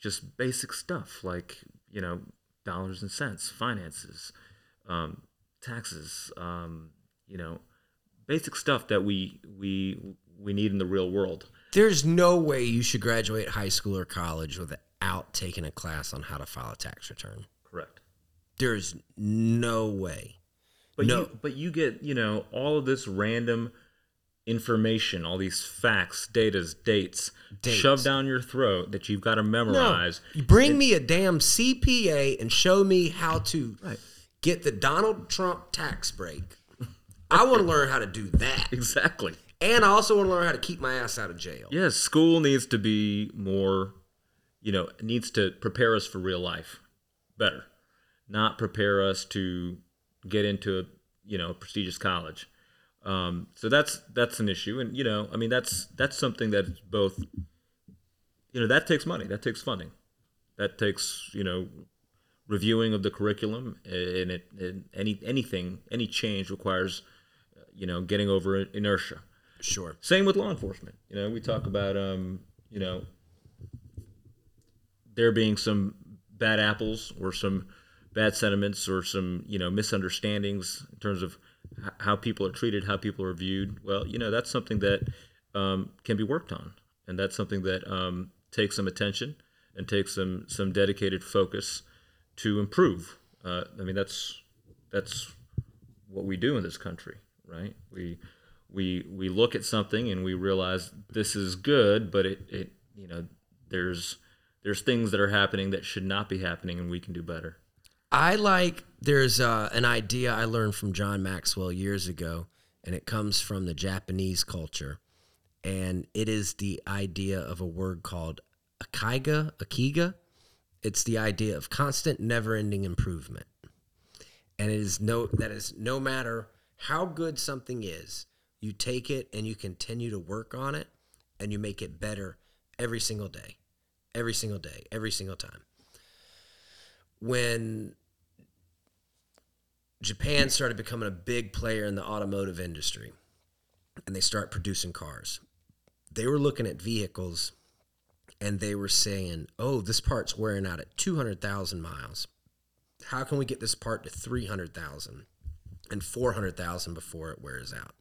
B: just basic stuff like you know dollars and cents, finances, um, taxes, um, you know, basic stuff that we we we need in the real world.
A: There's no way you should graduate high school or college without taking a class on how to file a tax return.
B: Correct.
A: There's no way.
B: But
A: No.
B: you but you get you know all of this random information, all these facts, datas, dates,
A: Dates.
B: shoved down your throat that you've got to memorize.
A: You bring me a damn CPA and show me how to
B: Right.
A: get the Donald Trump tax break. I want to learn how to do that.
B: Exactly.
A: And I also want to learn how to keep my ass out of jail.
B: Yes, school needs to be more, you know, needs to prepare us for real life better, not prepare us to get into a, you know, prestigious college. Um, so that's that's an issue, and you know, I mean, that's that's something that's both, you know, that takes money, that takes funding, that takes you know, reviewing of the curriculum, and it and any anything any change requires, uh, you know, getting over inertia.
A: Sure.
B: Same with law enforcement. You know, we talk about um, you know, there being some bad apples or some bad sentiments or some you know misunderstandings in terms of how people are treated, how people are viewed. Well, you know, that's something that um, can be worked on, and that's something that um, takes some attention and takes some some dedicated focus to improve. Uh, I mean, that's that's what we do in this country, right? We we we look at something and we realize this is good, but it, it you know there's there's things that are happening that should not be happening, and we can do better.
A: I like there's uh, an idea I learned from John Maxwell years ago, and it comes from the Japanese culture, and it is the idea of a word called akiga. Akiga. It's the idea of constant, never-ending improvement, and it is no that is no matter how good something is, you take it and you continue to work on it, and you make it better every single day, every single day, every single time. When Japan started becoming a big player in the automotive industry and they start producing cars. They were looking at vehicles and they were saying, "Oh, this part's wearing out at 200,000 miles. How can we get this part to 300,000 and 400,000 before it wears out?"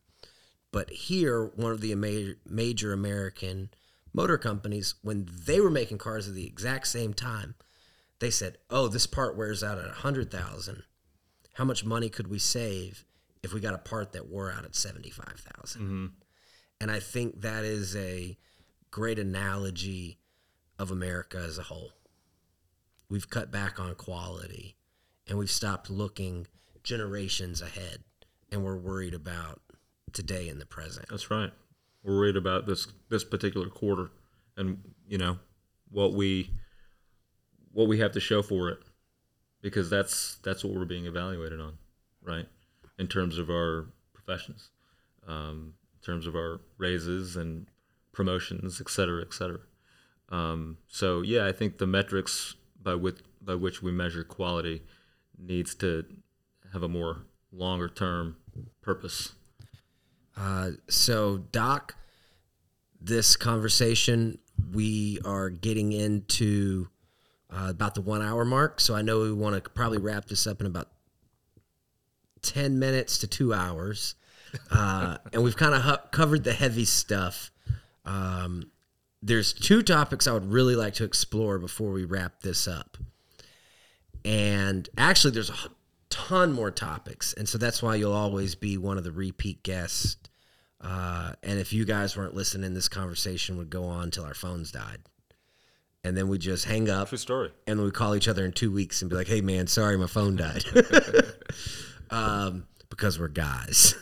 A: But here, one of the ama- major American motor companies, when they were making cars at the exact same time, they said, "Oh, this part wears out at 100,000 how much money could we save if we got a part that wore out at 75,000? Mm-hmm. And I think that is a great analogy of America as a whole. We've cut back on quality and we've stopped looking generations ahead and we're worried about today and the present.
B: That's right. We're worried about this this particular quarter, and you know what we what we have to show for it, because that's that's what we're being evaluated on, right? In terms of our professions, um, in terms of our raises and promotions, et cetera, et cetera. Um, so yeah, I think the metrics by which by which we measure quality needs to have a more longer term purpose.
A: Uh, so, Doc, this conversation we are getting into uh, about the one hour mark. So I know we want to probably wrap this up in about 10 minutes to two hours. Uh, and we've kind of hu- covered the heavy stuff. Um, there's two topics I would really like to explore before we wrap this up. And actually, there's a ton more topics. And so that's why you'll always be one of the repeat guests. Uh, and if you guys weren't listening, this conversation would go on till our phones died. And then we just hang up
B: True story.
A: and then we call each other in two weeks and be like, "Hey, man, sorry, my phone died," um, because we're guys.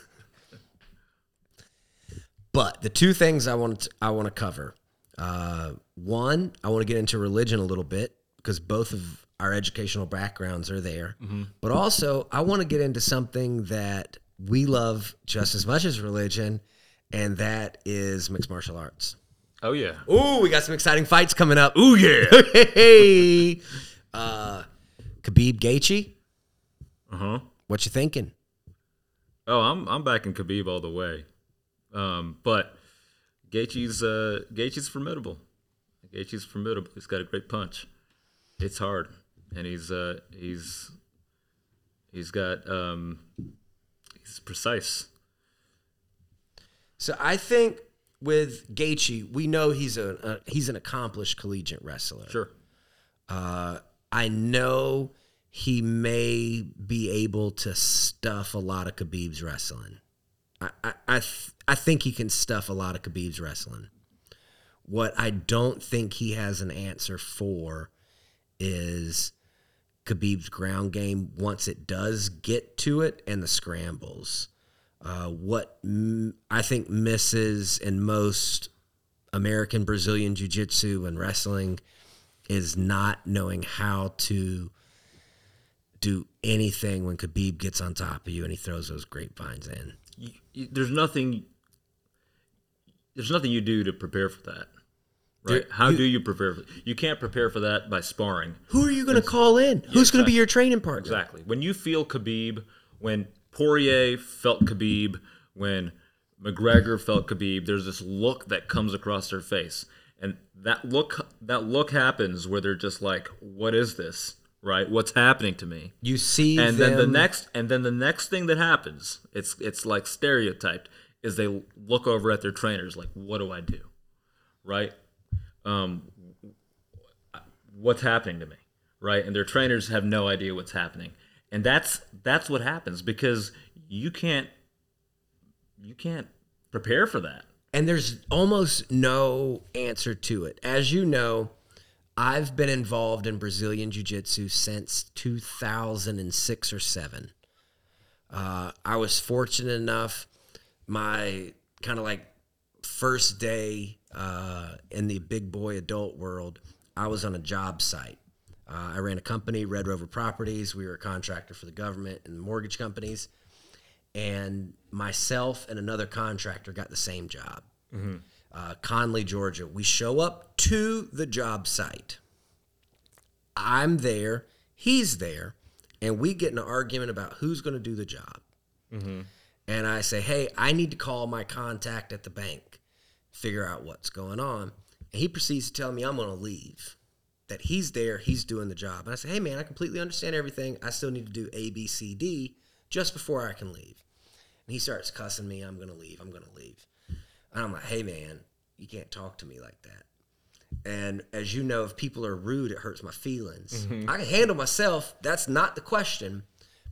A: but the two things I want to, I want to cover, uh, one, I want to get into religion a little bit because both of our educational backgrounds are there, but also I want to get into something that we love just as much as religion, and that is mixed martial arts.
B: Oh yeah.
A: Ooh, we got some exciting fights coming up.
B: Ooh yeah.
A: hey, uh, Khabib Gaethje,
B: Uh huh.
A: what you thinking?
B: Oh, I'm I'm backing Khabib all the way. Um, but Gaethje's uh, Gaethje's formidable. Gaethje's formidable. He's got a great punch. It's hard, and he's uh, he's he's got um, he's precise.
A: So I think with Gaethje, we know he's a, a he's an accomplished collegiate wrestler.
B: Sure.
A: Uh, I know he may be able to stuff a lot of Khabib's wrestling. I I I, th- I think he can stuff a lot of Khabib's wrestling. What I don't think he has an answer for is Khabib's ground game once it does get to it and the scrambles. Uh, what m- I think misses in most American Brazilian Jiu Jitsu and wrestling is not knowing how to do anything when Khabib gets on top of you and he throws those grapevines in.
B: You, you, there's nothing. There's nothing you do to prepare for that. Right?
A: There-
B: How
A: you-
B: do you prepare for You can't prepare for that by sparring.
A: Who are you going to call in? Who's going to be your training partner?
B: Exactly. When you feel Khabib, when Poirier felt Khabib, when McGregor felt Khabib, there's this look that comes across their face. And that look that look happens where they're just like, What is this? Right? What's happening to me?
A: You see
B: And then the next and then the next thing that happens, it's it's like stereotyped, is they look over at their trainers like, What do I do? Right? Um what's happening to me right and their trainers have no idea what's happening and that's that's what happens because you can't you can't prepare for that
A: and there's almost no answer to it. As you know, I've been involved in Brazilian Jiu Jitsu since 2006 or 7. Uh, I was fortunate enough, my kind of like first day uh, in the big boy adult world, I was on a job site. Uh, I ran a company, Red Rover Properties. We were a contractor for the government and mortgage companies and myself and another contractor got the same job. Uh, Conley, Georgia. We show up to the job site. I'm there, he's there, and we get in an argument about who's going to do the job. And I say, hey, I need to call my contact at the bank, figure out what's going on. And he proceeds to tell me I'm going to leave, that he's there, he's doing the job. And I say, hey, man, I completely understand everything. I still need to do A, B, C, D just before I can leave. And he starts cussing me, I'm going to leave, I'm going to leave. And I'm like, hey, man, you can't talk to me like that. And as you know, if people are rude, it hurts my feelings. I can handle myself. That's not the question.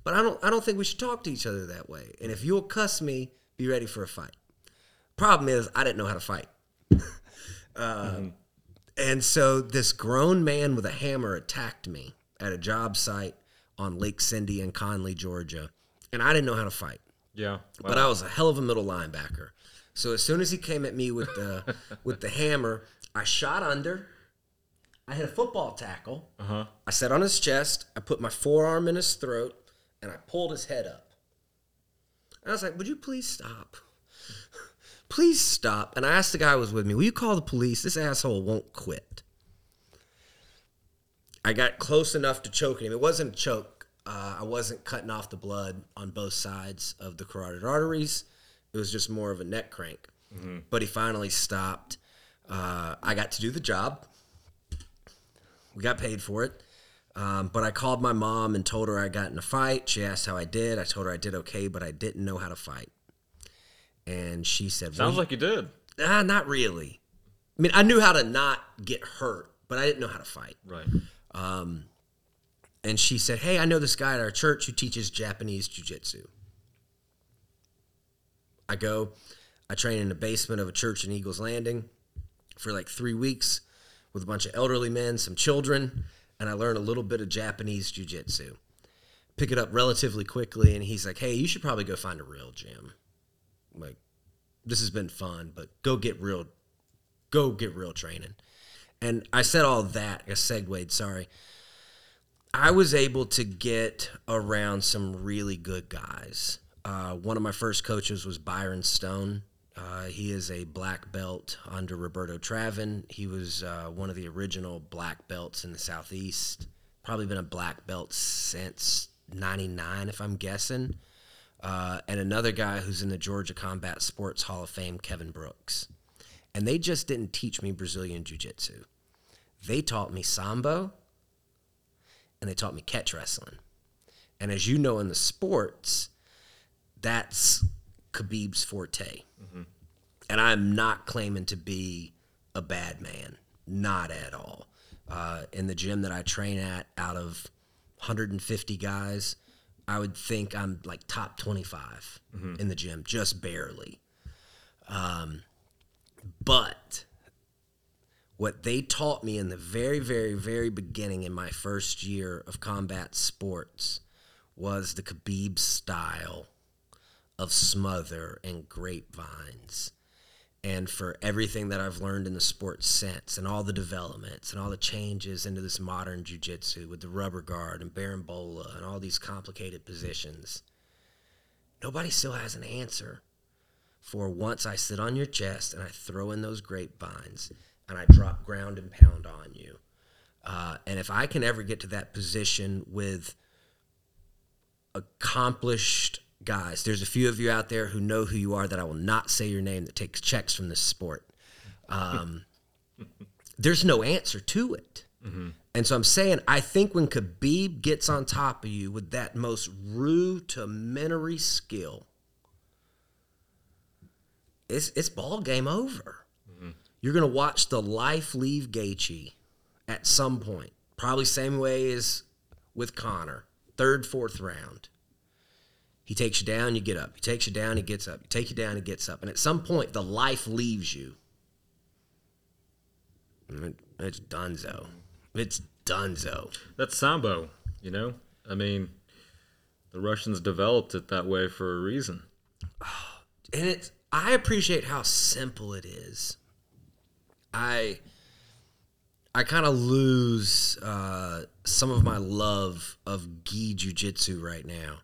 A: But I don't I don't think we should talk to each other that way. And if you'll cuss me, be ready for a fight. Problem is, I didn't know how to fight. Uh, And so this grown man with a hammer attacked me at a job site on Lake Cindy in Conley, Georgia. And I didn't know how to fight
B: yeah
A: but I was a hell of a middle linebacker. So as soon as he came at me with the with the hammer, I shot under. I hit a football tackle.
B: uh-huh
A: I sat on his chest. I put my forearm in his throat, and I pulled his head up. And I was like, "Would you please stop? Please stop." And I asked the guy who was with me, "Will you call the police? This asshole won't quit." I got close enough to choking him. It wasn't a choke. Uh, I wasn't cutting off the blood on both sides of the carotid arteries. It was just more of a neck crank. But he finally stopped. Uh, I got to do the job. We got paid for it. Um, but I called my mom and told her I got in a fight. She asked how I did. I told her I did okay, but I didn't know how to fight. And she said, well,
B: Sounds like you did.
A: Ah, not really. I mean, I knew how to not get hurt, but I didn't know how to fight.
B: Right.
A: And she said, Hey, I know this guy at our church who teaches Japanese jiu jitsu. I go, I train in the basement of a church in Eagles Landing for like three weeks with a bunch of elderly men, some children, and I learn a little bit of Japanese jiu jitsu. Pick it up relatively quickly, and he's like, Hey, you should probably go find a real gym. Like, this has been fun, but go get real, go get real training. And I said all that, I segued, sorry. I was able to get around some really good guys. Uh, one of my first coaches was Byron Stone. Uh, he is a black belt under Roberto Traven. He was uh, one of the original black belts in the Southeast. Probably been a black belt since 99, if I'm guessing. Uh, and another guy who's in the Georgia Combat Sports Hall of Fame, Kevin Brooks. And they just didn't teach me Brazilian Jiu Jitsu. They taught me Sambo and they taught me catch wrestling. And as you know in the sports, that's Khabib's forte. And I'm not claiming to be a bad man, not at all. Uh, in the gym that I train at, out of 150 guys, I would think I'm like top 25 in the gym, just barely. Um, but what they taught me in the very, very, very beginning in my first year of combat sports was the Khabib style of smother and grapevines. And for everything that I've learned in the sport since, and all the developments and all the changes into this modern jujitsu with the rubber guard and berimbolo and all these complicated positions, nobody still has an answer for once I sit on your chest and I throw in those grapevines and I drop ground and pound on you. Uh, and if I can ever get to that position with accomplished guys, there's a few of you out there who know who you are that I will not say your name that takes checks from this sport. Um, there's no answer to it. And so I'm saying, I think when Khabib gets on top of you with that most rudimentary skill, it's it's ball game over. You're gonna watch the life leave Gaethje at some point, probably same way as with Connor, third, fourth round. He takes you down, you get up. He takes you down, he gets up. He takes you down, he gets up. And at some point, the life leaves you. It's donezo. It's donezo.
B: That's sambo, you know? I mean, the Russians developed it that way for a reason.
A: and it's I appreciate how simple it is. I I kind of lose uh, some of my love of gi jujitsu right now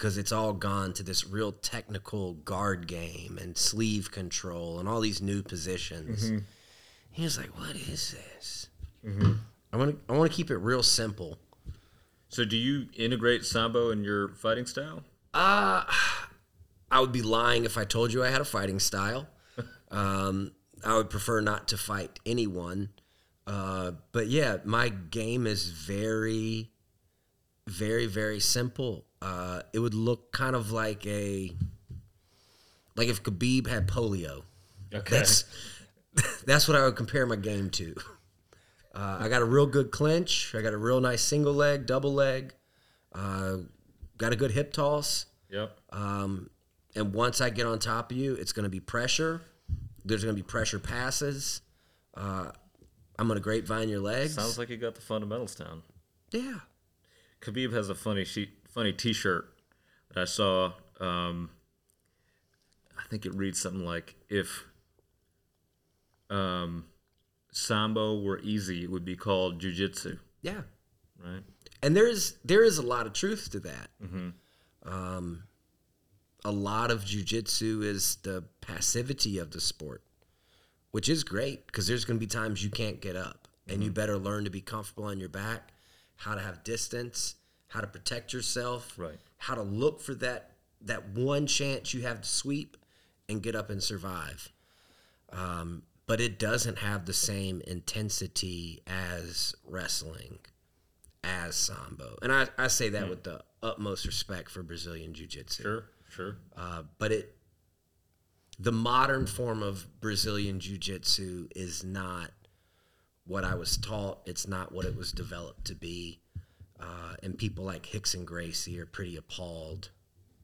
A: because it's all gone to this real technical guard game and sleeve control and all these new positions. He was like, "What is this?" I want to I want to keep it real simple.
B: So, do you integrate sambo in your fighting style?
A: Uh, I would be lying if I told you I had a fighting style. Um, I would prefer not to fight anyone. Uh, but yeah, my game is very, very, very simple. Uh, it would look kind of like a, like if Khabib had polio.
B: Okay.
A: That's that's what I would compare my game to. Uh, I got a real good clinch. I got a real nice single leg, double leg. Uh, got a good hip toss.
B: Yep.
A: Um, and once I get on top of you, it's going to be pressure. There's going to be pressure passes. Uh, I'm going to grapevine your legs.
B: Sounds like you got the fundamentals down.
A: yeah.
B: Khabib has a funny sheet, funny T-shirt that I saw. Um, I think it reads something like, "If um, sambo were easy, it would be called jujitsu."
A: Yeah.
B: Right?
A: And there's there is a lot of truth to that. Um, a lot of jujitsu is the passivity of the sport, which is great because there's going to be times you can't get up, and you better learn to be comfortable on your back, how to have distance, how to protect yourself,
B: Right.
A: how to look for that that one chance you have to sweep and get up and survive. Um, but it doesn't have the same intensity as wrestling, as sambo. And I, I say that with the utmost respect for Brazilian Jiu Jitsu.
B: Sure, sure.
A: Uh, but it, the modern form of Brazilian Jiu Jitsu is not what I was taught. It's not what it was developed to be. Uh, and people like Rickson Gracie are pretty appalled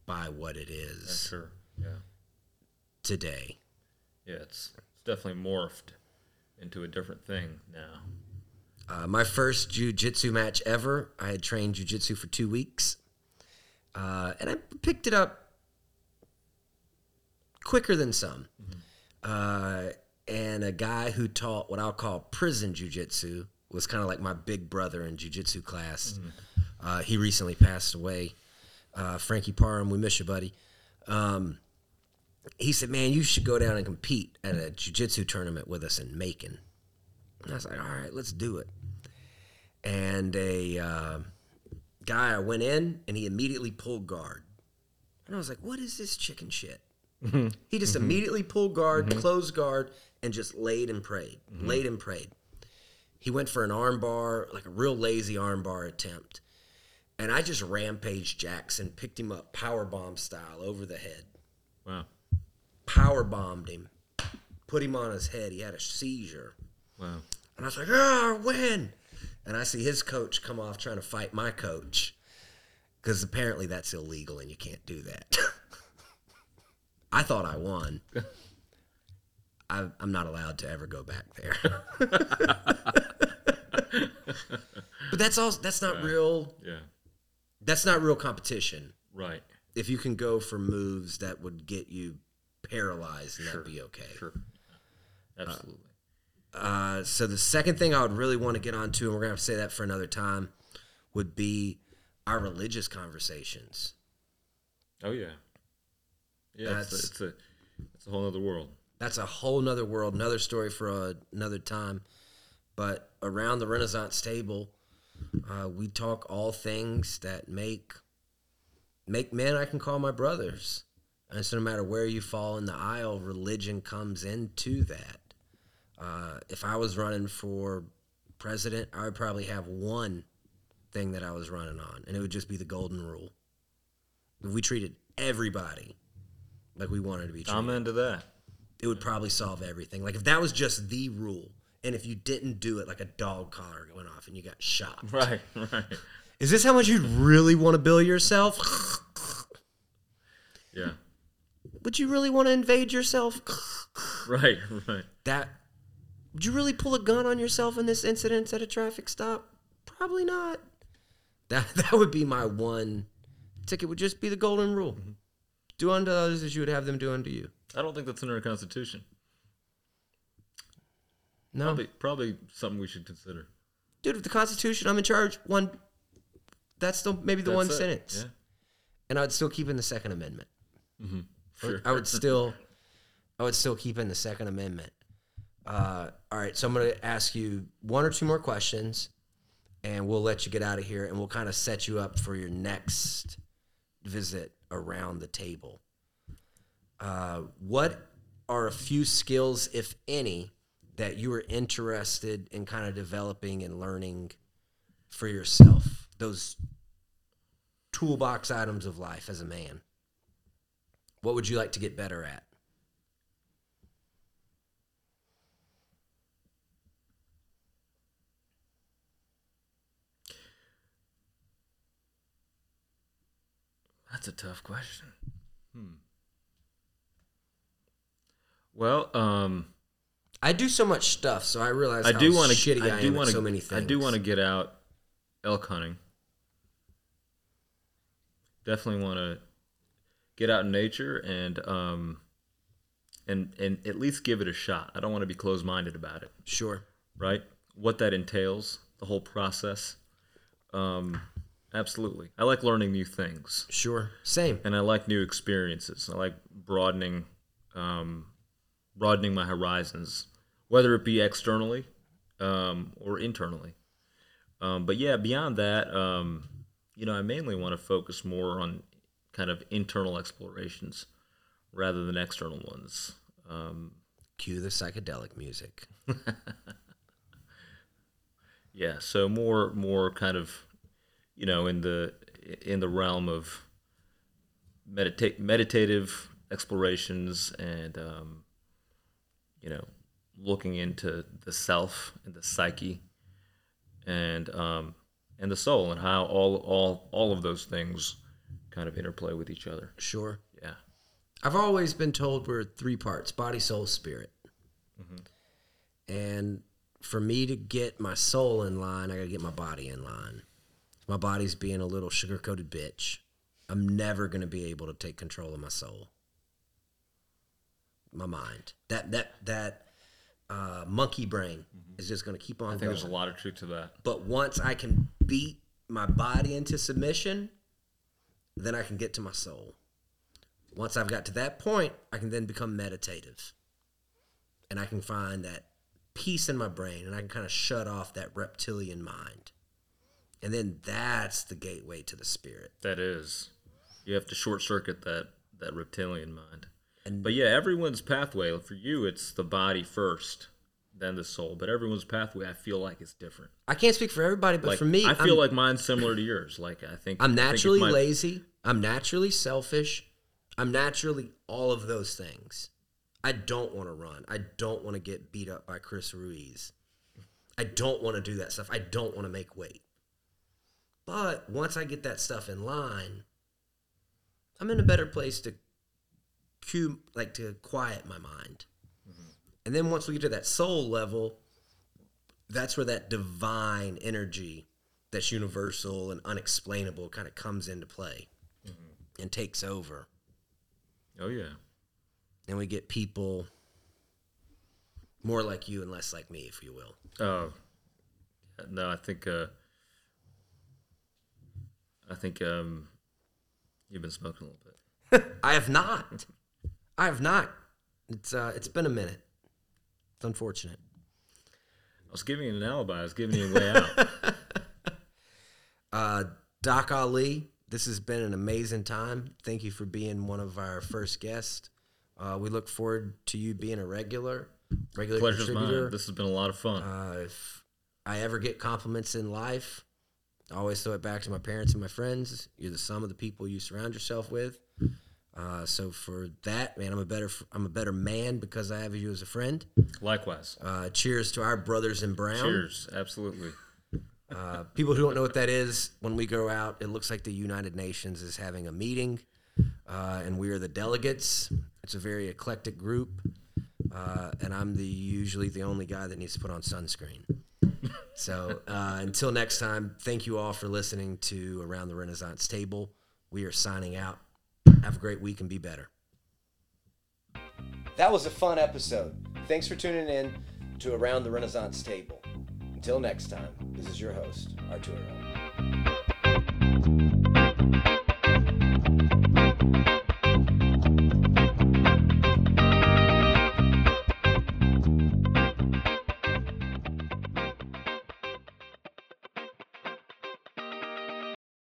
A: by what it is
B: Sure. Yeah.
A: today.
B: Yeah, it's, it's definitely morphed into a different thing now.
A: Uh, my first jiu-jitsu match ever, I had trained jiu-jitsu for two weeks. Uh, and I picked it up quicker than some. Uh, and a guy who taught what I'll call prison jiu-jitsu was kind of like my big brother in jiu-jitsu class. Uh, he recently passed away. Uh, Frankie Parham, we miss you, buddy. Um, he said, "Man, you should go down and compete at a jiu-jitsu tournament with us in Macon." And I was like, "All right, let's do it." And a uh, guy, I went in, and he immediately pulled guard, and I was like, "What is this chicken shit?" He just immediately pulled guard, closed guard, and just laid and prayed, laid and prayed. He went for an armbar, like a real lazy armbar attempt. And I just rampaged Jackson, picked him up power bomb style over the head,
B: Wow.
A: power bombed him, put him on his head. He had a seizure.
B: Wow.
A: And I was like, ah, win. And I see his coach come off trying to fight my coach because apparently that's illegal and you can't do that. I thought I won. I, I'm not allowed to ever go back there. but that's all. That's not real.
B: Yeah.
A: That's not real competition.
B: Right.
A: If you can go for moves that would get you paralyzed, and that'd be okay.
B: Sure. Absolutely.
A: Uh, so the second thing I would really want to get onto, and we're gonna have to say that for another time, would be our religious conversations.
B: oh yeah. Yeah. It's a,
A: That's-
B: it's a it's a whole other world.
A: That's a whole nother world, another story for a, another time. But around the Renaissance table, uh, we talk all things that make make men I can call my brothers. And so no matter where you fall in the aisle, religion comes into that. Uh, if I was running for president, I would probably have one thing that I was running on, and it would just be the golden rule. We treated everybody like we wanted to be treated,
B: I'm into that.
A: It would probably solve everything. Like if that was just the rule, and if you didn't do it, like a dog collar went off and you got shot.
B: Right. Right.
A: Is this how much you'd really want to bill yourself?
B: Yeah.
A: Would you really want to invade yourself?
B: Right. Right.
A: That would you really pull a gun on yourself in this incident at a traffic stop? Probably not. That that would be my one ticket. Would just be the golden rule: mm-hmm. do unto others as you would have them do unto you.
B: I don't think that's in our constitution.
A: No,
B: Probably probably something we should consider.
A: dude. If the Constitution, I'm in charge. One, that's still maybe the one
B: it.
A: sentence.
B: Yeah.
A: and I'd still keep in the Second Amendment. Mm-hmm.
B: Sure.
A: I would still, I would still keep in the Second Amendment. Uh, all right, so I'm going to ask you one or two more questions, and we'll let you get out of here, and we'll kind of set you up for your next visit around the table. Uh, what are a few skills, if any, that you are interested in kind of developing and learning for yourself? Those toolbox items of life as a man. What would you like to get better at?
B: That's a tough question. Hmm. Well, um,
A: I do so much stuff, so I realize
B: I do want to.
A: shitty I,
B: I do want
A: so many things.
B: I do want to get out elk hunting. Definitely want to get out in nature and um, and and at least give it a shot. I don't want to be closed minded about it.
A: Sure.
B: Right? What that entails, the whole process. Um, absolutely. I like learning new things.
A: Sure. Same.
B: and I like new experiences. I like broadening, um, broadening my horizons, whether it be externally um, or internally. Um, but yeah, beyond that, um, you know, I mainly want to focus more on kind of internal explorations rather than external ones. Um,
A: Cue the psychedelic music.
B: Yeah, so more more kind of, you know, in the in the realm of medita- meditative explorations and um, you know, looking into the self and the psyche and um, and the soul and how all all all of those things kind of interplay with each other.
A: Sure.
B: Yeah.
A: I've always been told we're three parts body, soul, spirit. And for me to get my soul in line, I got to get my body in line. My body's being a little sugar coated bitch. I'm never going to be able to take control of my soul. My mind. That, that, that, uh, monkey brain is just going to keep on
B: I think
A: going.
B: there's a lot of truth to that.
A: But once I can beat my body into submission, then I can get to my soul. Once I've got to that point, I can then become meditative. And I can find that peace in my brain and I can kind of shut off that reptilian mind. And then that's the gateway to the spirit.
B: That is, you have to short circuit that that reptilian mind.
A: And
B: But yeah, everyone's pathway for you, it's the body first, then the soul. But everyone's pathway, I feel like, is different.
A: I can't speak for everybody, but
B: Like
A: for me,
B: I feel
A: I'm,
B: like mine's similar to yours. Like I think
A: I'm
B: I think
A: naturally
B: my-
A: lazy. I'm naturally selfish. I'm naturally all of those things. I don't want to run. I don't want to get beat up by Chris Ruiz. I don't want to do that stuff. I don't want to make weight. But once I get that stuff in line, I'm in a better place to cue, like to quiet my mind. And then once we get to that soul level, that's where that divine energy that's universal and unexplainable kind of comes into play and takes over.
B: Oh yeah,
A: And we get people more like you and less like me, if you will.
B: oh no, I think uh, I think um, you've been smoking a little bit.
A: I have not. I have not. It's uh, it's been a minute. It's unfortunate.
B: I was giving you an alibi. I was giving you a way out.
A: Uh, Doc Ali, this has been an amazing time. Thank you for being one of our first guests. Uh, we look forward to you being a regular, regular
B: Pleasure's
A: contributor.
B: mine. This has been a lot of fun.
A: Uh, if I ever get compliments in life, I always throw it back to my parents and my friends. You're the sum of the people you surround yourself with. Uh, so for that, man, I'm a better I'm a better man because I have you as a friend.
B: Likewise.
A: Uh, cheers to our brothers in brown.
B: Cheers. Absolutely.
A: Uh, people who don't know what that is, when we go out, it looks like the United Nations is having a meeting, uh, and we are the delegates. It's a very eclectic group, uh, and I'm the usually the only guy that needs to put on sunscreen. So uh, until next time, thank you all for listening to Around the Renaissance Table. We are signing out. Have a great week and be better. That was a fun episode. Thanks for tuning in to Around the Renaissance Table. Until next time, this is your host, Arturo.